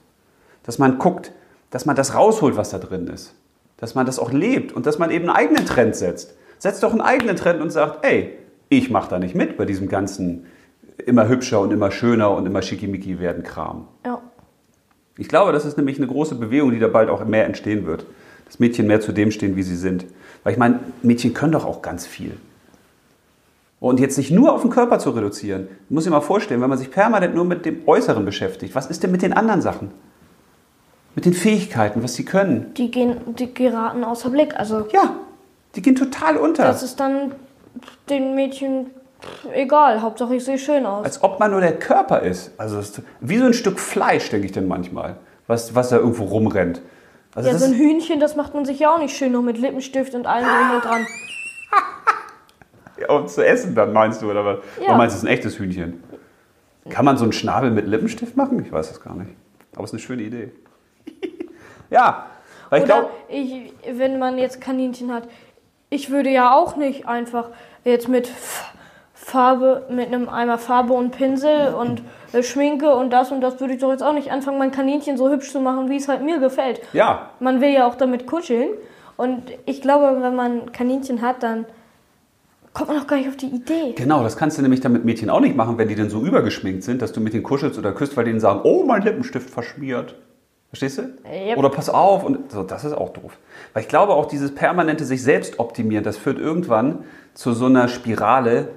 Dass man guckt, dass man das rausholt, was da drin ist. Dass man das auch lebt und dass man eben einen eigenen Trend setzt. Setzt doch einen eigenen Trend und sagt, ey, ich mache da nicht mit bei diesem ganzen immer hübscher und immer schöner und immer schickimicki werden Kram. Ja. Ich glaube, das ist nämlich eine große Bewegung, die da bald auch mehr entstehen wird. Dass Mädchen mehr zu dem stehen, wie sie sind. Weil ich meine, Mädchen können doch auch ganz viel. Und jetzt sich nur auf den Körper zu reduzieren, muss ich mal vorstellen, wenn man sich permanent nur mit dem Äußeren beschäftigt, was ist denn mit den anderen Sachen? Mit den Fähigkeiten, was sie können? Die, gehen, die geraten außer Blick. Also Ja, die gehen total unter. das ist dann den Mädchen egal. Hauptsache ich sehe schön aus. Als ob man nur der Körper ist. Also ist wie so ein Stück Fleisch, denke ich dann manchmal, was, was da irgendwo rumrennt. Also Ja, so ein Hühnchen, das macht man sich ja auch nicht schön noch mit Lippenstift und allem drum und dran. (laughs) ja, um zu essen dann meinst du, oder was? Ja. Oder meinst du, es ist ein echtes Hühnchen? Kann man so einen Schnabel mit Lippenstift machen? Ich weiß das gar nicht. Aber es ist eine schöne Idee. Ja, weil ich Oder glaube, ich, wenn man jetzt Kaninchen hat, ich würde ja auch nicht einfach jetzt mit Farbe, mit einem Eimer Farbe und Pinsel und äh, Schminke und das und das würde ich doch jetzt auch nicht anfangen, mein Kaninchen so hübsch zu machen, wie es halt mir gefällt. ja, Man will ja auch damit kuscheln. Und ich glaube, wenn man Kaninchen hat, dann kommt man auch gar nicht auf die Idee. genau, das kannst du nämlich dann mit Mädchen auch nicht machen, wenn die dann so übergeschminkt sind, dass du mit denen kuschelst oder küsst, weil die dann sagen, oh, mein Lippenstift verschmiert. Verstehst du? Yep. Oder pass auf und so, das ist auch doof. Weil ich glaube auch dieses permanente sich selbst optimieren, das führt irgendwann zu so einer Spirale,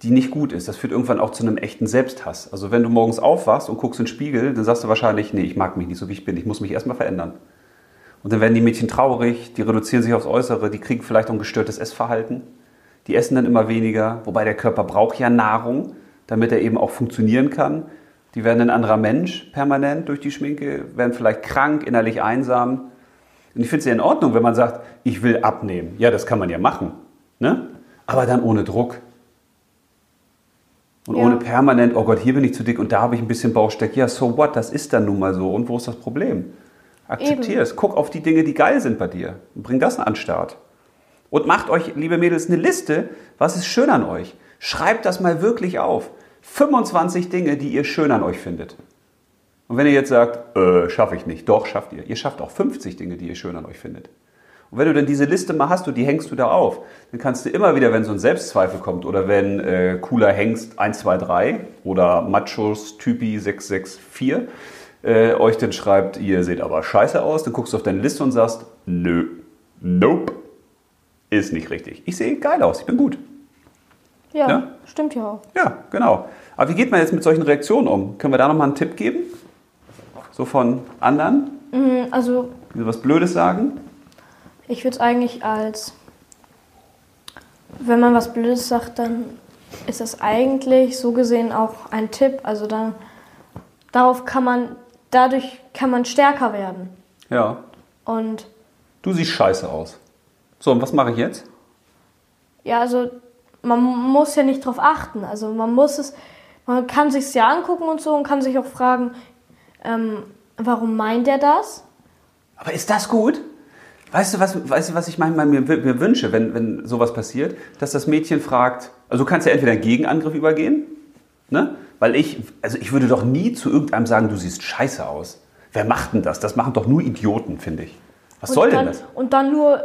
die nicht gut ist. Das führt irgendwann auch zu einem echten Selbsthass. Also wenn du morgens aufwachst und guckst in den Spiegel, dann sagst du wahrscheinlich, nee, ich mag mich nicht so wie ich bin, ich muss mich erstmal verändern. Und dann werden die Mädchen traurig, die reduzieren sich aufs Äußere, die kriegen vielleicht auch ein gestörtes Essverhalten. Die essen dann immer weniger, wobei der Körper braucht ja Nahrung, damit er eben auch funktionieren kann. Die werden ein anderer Mensch permanent durch die Schminke, werden vielleicht krank, innerlich einsam. Und ich finde es ja in Ordnung, wenn man sagt, ich will abnehmen. Ja, das kann man ja machen. Ne? Aber dann ohne Druck. Und Ja. ohne permanent, oh Gott, hier bin ich zu dick und da habe ich ein bisschen Bauchsteck. Ja, so what, das ist dann nun mal so. Und wo ist das Problem? Akzeptier es. Guck auf die Dinge, die geil sind bei dir. Und bring das an den Start. Und macht euch, liebe Mädels, eine Liste, was ist schön an euch. Schreibt das mal wirklich auf. 25 Dinge, die ihr schön an euch findet. Und wenn ihr jetzt sagt, äh, schaffe ich nicht, doch, schafft ihr. Ihr schafft auch 50 Dinge, die ihr schön an euch findet. Und wenn du dann diese Liste mal hast und die hängst du da auf, dann kannst du immer wieder, wenn so ein Selbstzweifel kommt oder wenn äh, cooler Hengst 123 oder Machos Typi 664 äh, euch dann schreibt, ihr seht aber scheiße aus, dann guckst du auf deine Liste und sagst, nö, nope, ist nicht richtig. Ich sehe geil aus, ich bin gut. Ja, Ja? stimmt ja auch. Ja, genau. Aber wie geht man jetzt mit solchen Reaktionen um? Können wir da nochmal einen Tipp geben? So von anderen, Mhm, Also so was Blödes sagen? ich würde es eigentlich als, wenn man was Blödes sagt, dann ist das eigentlich so gesehen auch ein Tipp. Also dann, darauf kann man, dadurch kann man stärker werden. Ja. Und Du siehst scheiße aus. So, und was mache ich jetzt? ja, also man muss ja nicht drauf achten. Also man muss es, man kann sich ja angucken und so und kann sich auch fragen, ähm, warum meint er das? Aber ist das gut? Weißt du, was, weißt du, was ich manchmal mir, mir wünsche, wenn, wenn sowas passiert? Dass das Mädchen fragt, also du kannst ja entweder einen Gegenangriff übergehen, ne? Weil ich, also ich würde doch nie zu irgendeinem sagen, du siehst scheiße aus. Wer macht denn das? Das machen doch nur Idioten, finde ich. Was Und soll dann, denn das? Und dann nur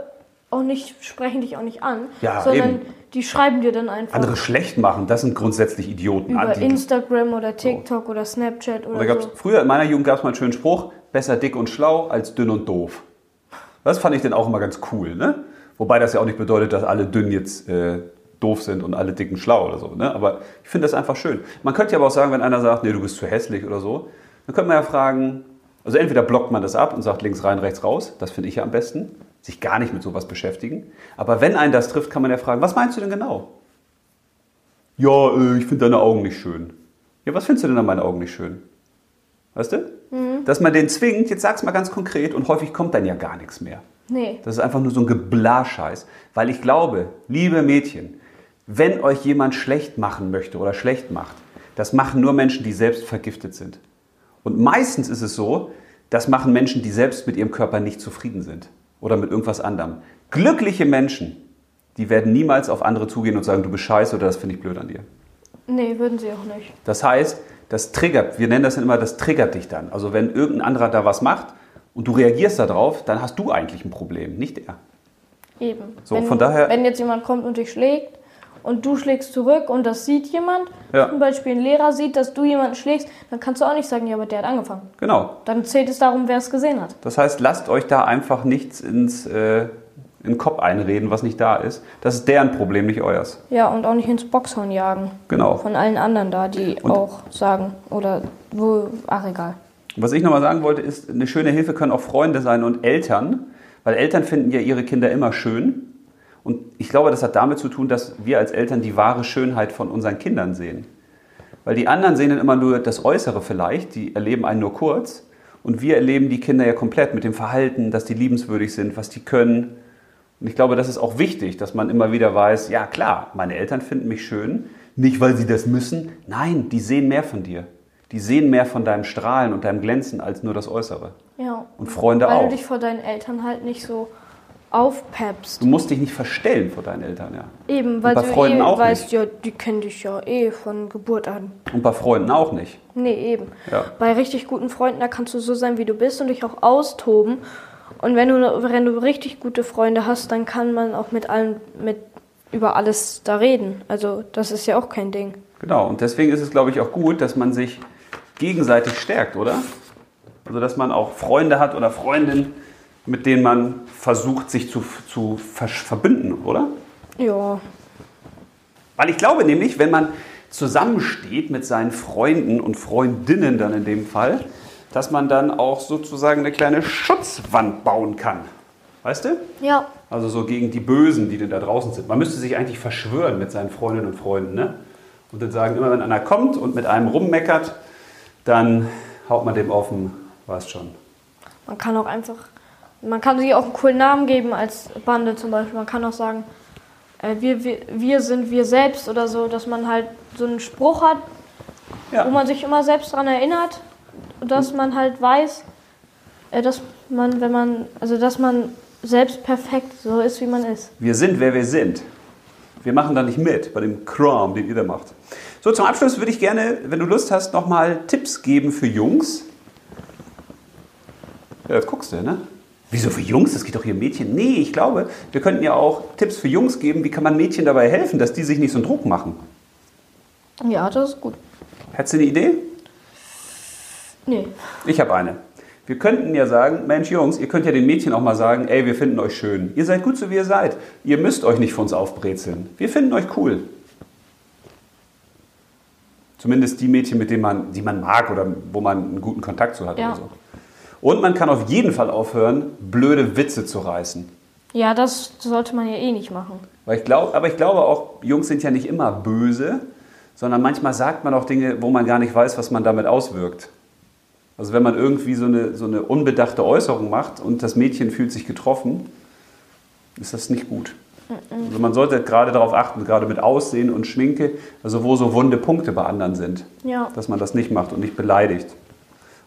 auch nicht, sprechen dich auch nicht an, Ja, sondern eben. die schreiben dir dann einfach Andere schlecht machen, das sind grundsätzlich Idioten. über Anti- Instagram oder TikTok oder Snapchat oder gab's, so. Früher in meiner Jugend gab es mal einen schönen Spruch, besser dick und schlau als dünn und doof. Das fand ich dann auch immer ganz cool. Ne? Wobei das ja auch nicht bedeutet, dass alle dünn jetzt äh, doof sind und alle dicken schlau oder so. Ne? Aber ich finde das einfach schön. Man könnte ja aber auch sagen, wenn einer sagt, nee, du bist zu hässlich oder so, dann könnte man ja fragen, also entweder blockt man das ab und sagt links rein, rechts raus, das finde ich ja am besten, sich gar nicht mit sowas beschäftigen. Aber wenn einen das trifft, kann man ja fragen, was meinst du denn genau? Ja, äh, ich finde deine Augen nicht schön. Ja, was findest du denn an meinen Augen nicht schön? Weißt du? Dass man den zwingt, jetzt sag's mal ganz konkret und häufig kommt dann ja gar nichts mehr. Nee. Das ist einfach nur so ein Geblascheiß. Weil ich glaube, liebe Mädchen, wenn euch jemand schlecht machen möchte oder schlecht macht, das machen nur Menschen, die selbst vergiftet sind. Und meistens ist es so, das machen Menschen, die selbst mit ihrem Körper nicht zufrieden sind oder mit irgendwas anderem. Glückliche Menschen, die werden niemals auf andere zugehen und sagen, du bist scheiße oder das finde ich blöd an dir. Nee, würden sie auch nicht. Das heißt, das triggert, wir nennen das dann immer, das triggert dich dann. Also wenn irgendein anderer da was macht und du reagierst darauf, dann hast du eigentlich ein Problem, nicht er. Eben. So, wenn, von daher- Wenn jetzt jemand kommt und dich schlägt und du schlägst zurück und das sieht jemand, Ja. zum Beispiel ein Lehrer sieht, dass du jemanden schlägst, dann kannst du auch nicht sagen, ja, aber der hat angefangen. Genau. Dann zählt es darum, wer es gesehen hat. Das heißt, lasst euch da einfach nichts ins, äh, in den Kopf einreden, was nicht da ist. Das ist deren Problem, nicht euers. Ja, und auch nicht ins Boxhorn jagen. Genau. Von allen anderen da, die Und- auch sagen, oder wo, ach egal. Was ich nochmal sagen wollte, ist, eine schöne Hilfe können auch Freunde sein und Eltern, weil Eltern finden ja ihre Kinder immer schön. Und ich glaube, das hat damit zu tun, dass wir als Eltern die wahre Schönheit von unseren Kindern sehen. Weil die anderen sehen dann immer nur das Äußere vielleicht, die erleben einen nur kurz. Und wir erleben die Kinder ja komplett mit dem Verhalten, dass die liebenswürdig sind, was die können. Und ich glaube, das ist auch wichtig, dass man immer wieder weiß, ja klar, meine Eltern finden mich schön, nicht weil sie das müssen. Nein, die sehen mehr von dir. Die sehen mehr von deinem Strahlen und deinem Glänzen als nur das Äußere. Ja. Und Freunde Weil auch. du dich vor deinen Eltern halt nicht so aufpeppst. Du musst dich nicht verstellen vor deinen Eltern, ja. Eben, weil bei du Freunden eh auch weißt, ja, die kennen dich ja eh von Geburt an. Und bei Freunden auch nicht. Nee, eben. Ja. Bei richtig guten Freunden, da kannst du so sein, wie du bist und dich auch austoben. Und wenn du, wenn du richtig gute Freunde hast, dann kann man auch mit allen, mit über alles da reden. Also das ist ja auch kein Ding. Genau. Und deswegen ist es, glaube ich, auch gut, dass man sich gegenseitig stärkt, oder? Also, dass man auch Freunde hat oder Freundinnen, mit denen man versucht, sich zu, zu verbinden, oder? Ja. Weil ich glaube nämlich, wenn man zusammensteht mit seinen Freunden und Freundinnen dann in dem Fall, dass man dann auch sozusagen eine kleine Schutzwand bauen kann. Weißt du? Ja. Also so gegen die Bösen, die denn da draußen sind. Man müsste sich eigentlich verschwören mit seinen Freundinnen und Freunden. Ne? Und dann sagen, immer wenn einer kommt und mit einem rummeckert, dann haut man dem auf den, weißt schon. Man kann auch einfach, man kann sich auch einen coolen Namen geben als Bande zum Beispiel. Man kann auch sagen, äh, wir, wir, wir sind wir selbst oder so, dass man halt so einen Spruch hat, Ja. wo man sich immer selbst daran erinnert, dass man halt weiß, äh, dass man, wenn man, also dass man selbst perfekt so ist, wie man ist. Wir sind, wer wir sind. Wir machen da nicht mit bei dem Kram, den ihr da macht. So, zum Abschluss würde ich gerne, wenn du Lust hast, nochmal Tipps geben für Jungs. Ja, jetzt guckst du, ne? Wieso für Jungs? Das geht doch hier Mädchen. Nee, ich glaube, wir könnten ja auch Tipps für Jungs geben, wie kann man Mädchen dabei helfen, dass die sich nicht so einen Druck machen. Ja, das ist gut. Hättest du eine Idee? Nee. Ich habe eine. Wir könnten ja sagen, Mensch Jungs, ihr könnt ja den Mädchen auch mal sagen, ey, wir finden euch schön. Ihr seid gut so, wie ihr seid. Ihr müsst euch nicht für uns aufbrezeln. Wir finden euch cool. Zumindest die Mädchen, mit denen man, die man mag oder wo man einen guten Kontakt zu hat Ja. oder so. Und man kann auf jeden Fall aufhören, blöde Witze zu reißen. Ja, das sollte man ja eh nicht machen. Weil ich glaub, aber ich glaube auch, Jungs sind ja nicht immer böse, sondern manchmal sagt man auch Dinge, wo man gar nicht weiß, was man damit auswirkt. Also wenn man irgendwie so eine, so eine unbedachte Äußerung macht und das Mädchen fühlt sich getroffen, ist das nicht gut. Also man sollte gerade darauf achten, gerade mit Aussehen und Schminke, also wo so wunde Punkte bei anderen sind, Ja. dass man das nicht macht und nicht beleidigt.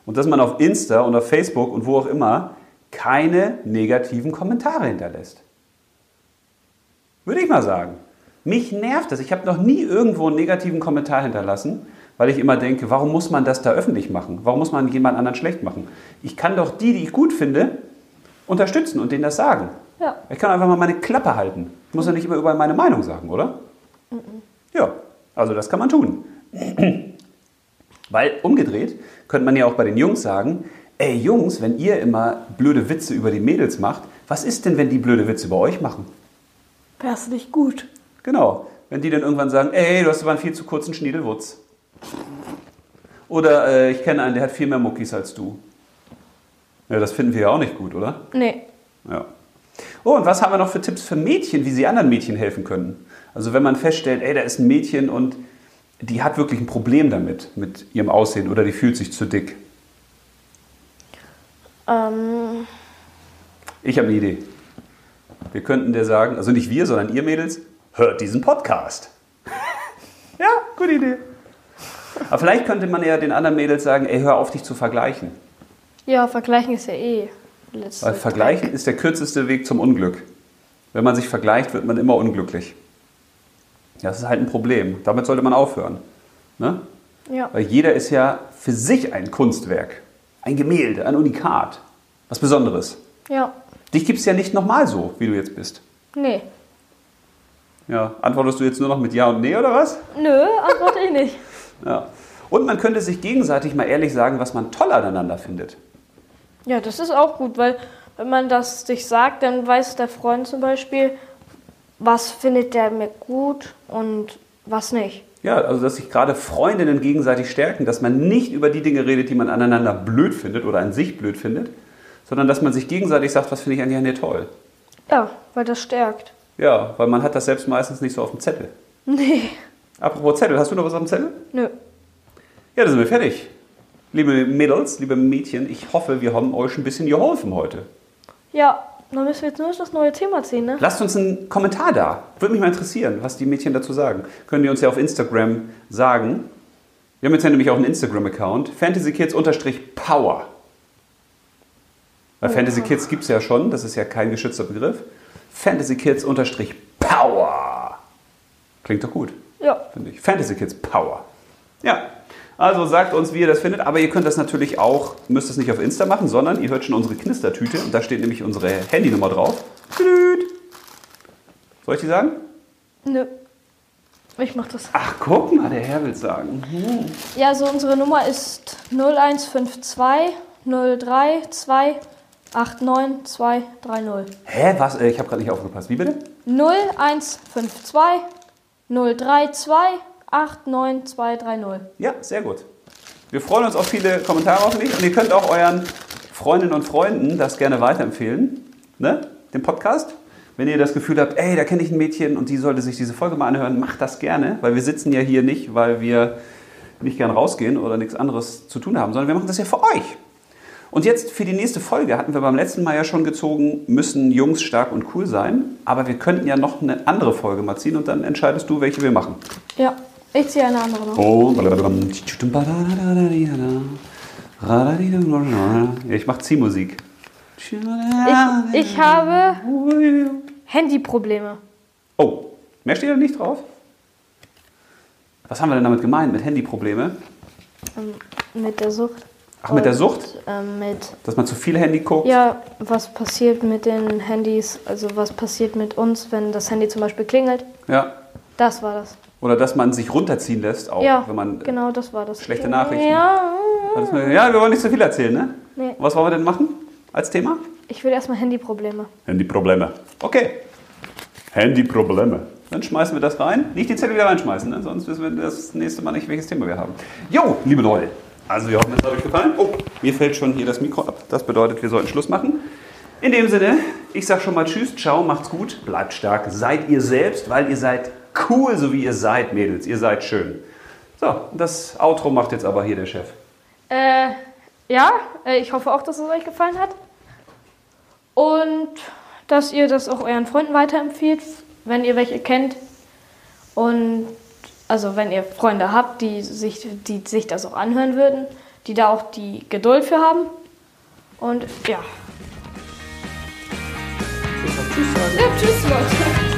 Und dass man auf Insta und auf Facebook und wo auch immer keine negativen Kommentare hinterlässt. Würde ich mal sagen. Mich nervt das. Ich habe noch nie irgendwo einen negativen Kommentar hinterlassen, weil ich immer denke, warum muss man das da öffentlich machen? Warum muss man jemand anderen schlecht machen? Ich kann doch die, die ich gut finde, unterstützen und denen das sagen. Ja. Ich kann einfach mal meine Klappe halten. Ich muss ja nicht immer überall meine Meinung sagen, oder? Ja, also das kann man tun. Weil umgedreht könnte man ja auch bei den Jungs sagen, ey Jungs, wenn ihr immer blöde Witze über die Mädels macht, was ist denn, wenn die blöde Witze über euch machen? Wär's nicht gut. Genau. Wenn die dann irgendwann sagen, ey, du hast aber einen viel zu kurzen Schniedelwutz. Oder äh, ich kenne einen, der hat viel mehr Muckis als du. Ja, das finden wir ja auch nicht gut, oder? Nee. Ja. Oh, und was haben wir noch für Tipps für Mädchen, wie sie anderen Mädchen helfen können? Also wenn man feststellt, ey, da ist ein Mädchen und die hat wirklich ein Problem damit, mit ihrem Aussehen oder die fühlt sich zu dick. Ähm, Ich habe eine Idee. Wir könnten dir sagen, also nicht wir, sondern ihr Mädels, hört diesen Podcast. (laughs) ja, gute Idee. Aber vielleicht könnte man ja den anderen Mädels sagen, ey, hör auf, dich zu vergleichen. ja, vergleichen ist ja eh. Weil vergleichen ist der kürzeste Weg zum Unglück. Wenn man sich vergleicht, wird man immer unglücklich. Das ist halt ein Problem. Damit sollte man aufhören. Ne? Ja. Weil jeder ist ja für sich ein Kunstwerk, ein Gemälde, ein Unikat. Was Besonderes. Ja. Dich gibt es ja nicht nochmal so, wie du jetzt bist. Nee. Ja, antwortest du jetzt nur noch mit Ja und Nee oder was? Nö, antworte ich nicht. (laughs) Ja. Und man könnte sich gegenseitig mal ehrlich sagen, was man toll aneinander findet. Ja, das ist auch gut, weil wenn man das sich sagt, dann weiß der Freund zum Beispiel, was findet der mir gut und was nicht. Ja, also dass sich gerade Freundinnen gegenseitig stärken, dass man nicht über die Dinge redet, die man aneinander blöd findet oder an sich blöd findet, sondern dass man sich gegenseitig sagt, was finde ich an dir an dir toll. Ja, weil das stärkt. Ja, weil man hat das selbst meistens nicht so auf dem Zettel. (laughs) Nee. Apropos Zettel, hast du noch was auf dem Zettel? Nö. Ja, dann sind wir fertig. Liebe Mädels, liebe Mädchen, ich hoffe, wir haben euch ein bisschen geholfen heute. Ja, dann müssen wir jetzt nur das neue Thema ziehen, ne? Lasst uns einen Kommentar da. Würde mich mal interessieren, was die Mädchen dazu sagen. Können die uns ja auf Instagram sagen. Wir haben jetzt ja nämlich auch einen Instagram-Account. FantasyKids-Power. Weil Fantasy Kids gibt es ja schon, das ist ja kein geschützter Begriff. FantasyKids-Power. Klingt doch gut, Ja. finde ich. Fantasy Kids Power. Ja, also sagt uns, wie ihr das findet. Aber ihr könnt das natürlich auch, müsst es nicht auf Insta machen, sondern ihr hört schon unsere Knistertüte. Und da steht nämlich unsere Handynummer drauf. Soll ich die sagen? Nö. Ich mach das. Ach, guck mal, der Herr will sagen. Hm. Ja, also unsere Nummer ist 0152 032 89230. Hä, was? Äh, Ich habe gerade nicht aufgepasst. Wie bitte? 0152 032 89230. Ja, sehr gut. Wir freuen uns auf viele Kommentare hoffentlich. Und ihr könnt auch euren Freundinnen und Freunden das gerne weiterempfehlen. Ne? Den Podcast. Wenn ihr das Gefühl habt, ey, da kenne ich ein Mädchen und die sollte sich diese Folge mal anhören, macht das gerne. Weil wir sitzen ja hier nicht, weil wir nicht gern rausgehen oder nichts anderes zu tun haben, sondern wir machen das ja für euch. Und jetzt für die nächste Folge hatten wir beim letzten Mal ja schon gezogen, müssen Jungs stark und cool sein. Aber wir könnten ja noch eine andere Folge mal ziehen und dann entscheidest du, welche wir machen. Ja, ich ziehe eine andere noch. Oh. Ich mache Ziehmusik. Ich, ich habe Handyprobleme. Oh, mehr steht da nicht drauf? Was haben wir denn damit gemeint mit Handyprobleme? Ähm, mit der Sucht. Ach, mit der Und, Sucht? Ähm, mit, Dass man zu viel Handy guckt? ja, was passiert mit den Handys, also was passiert mit uns, wenn das Handy zum Beispiel klingelt. Ja. Das war das. Oder dass man sich runterziehen lässt, auch ja, wenn man. genau, das war das. schlechte Nachrichten. Ja, Ja, wir wollen nicht zu viel erzählen, ne? nee. Was wollen wir denn machen als Thema? Ich will erstmal Handyprobleme. Handyprobleme. Okay. Handyprobleme. Dann schmeißen wir das rein. Nicht die Zettel wieder reinschmeißen, ne? sonst wissen wir das nächste Mal nicht, welches Thema wir haben. Jo, liebe Leute. Also wir hoffen, es hat euch gefallen. Oh, mir fällt schon hier das Mikro ab. Das bedeutet, wir sollten Schluss machen. In dem Sinne, ich sag schon mal Tschüss, ciao, macht's gut, bleibt stark, seid ihr selbst, weil ihr seid cool, so wie ihr seid, Mädels. Ihr seid schön. So, das Outro macht jetzt aber hier der Chef. Äh, ja, äh, ich hoffe auch, dass es euch gefallen hat. Und dass ihr das auch euren Freunden weiterempfiehlt, wenn ihr welche kennt. Und also wenn ihr Freunde habt, die sich, die sich das auch anhören würden, die da auch die Geduld für haben. Und ja. Tschüss, sagen. Ja, tschüss Leute.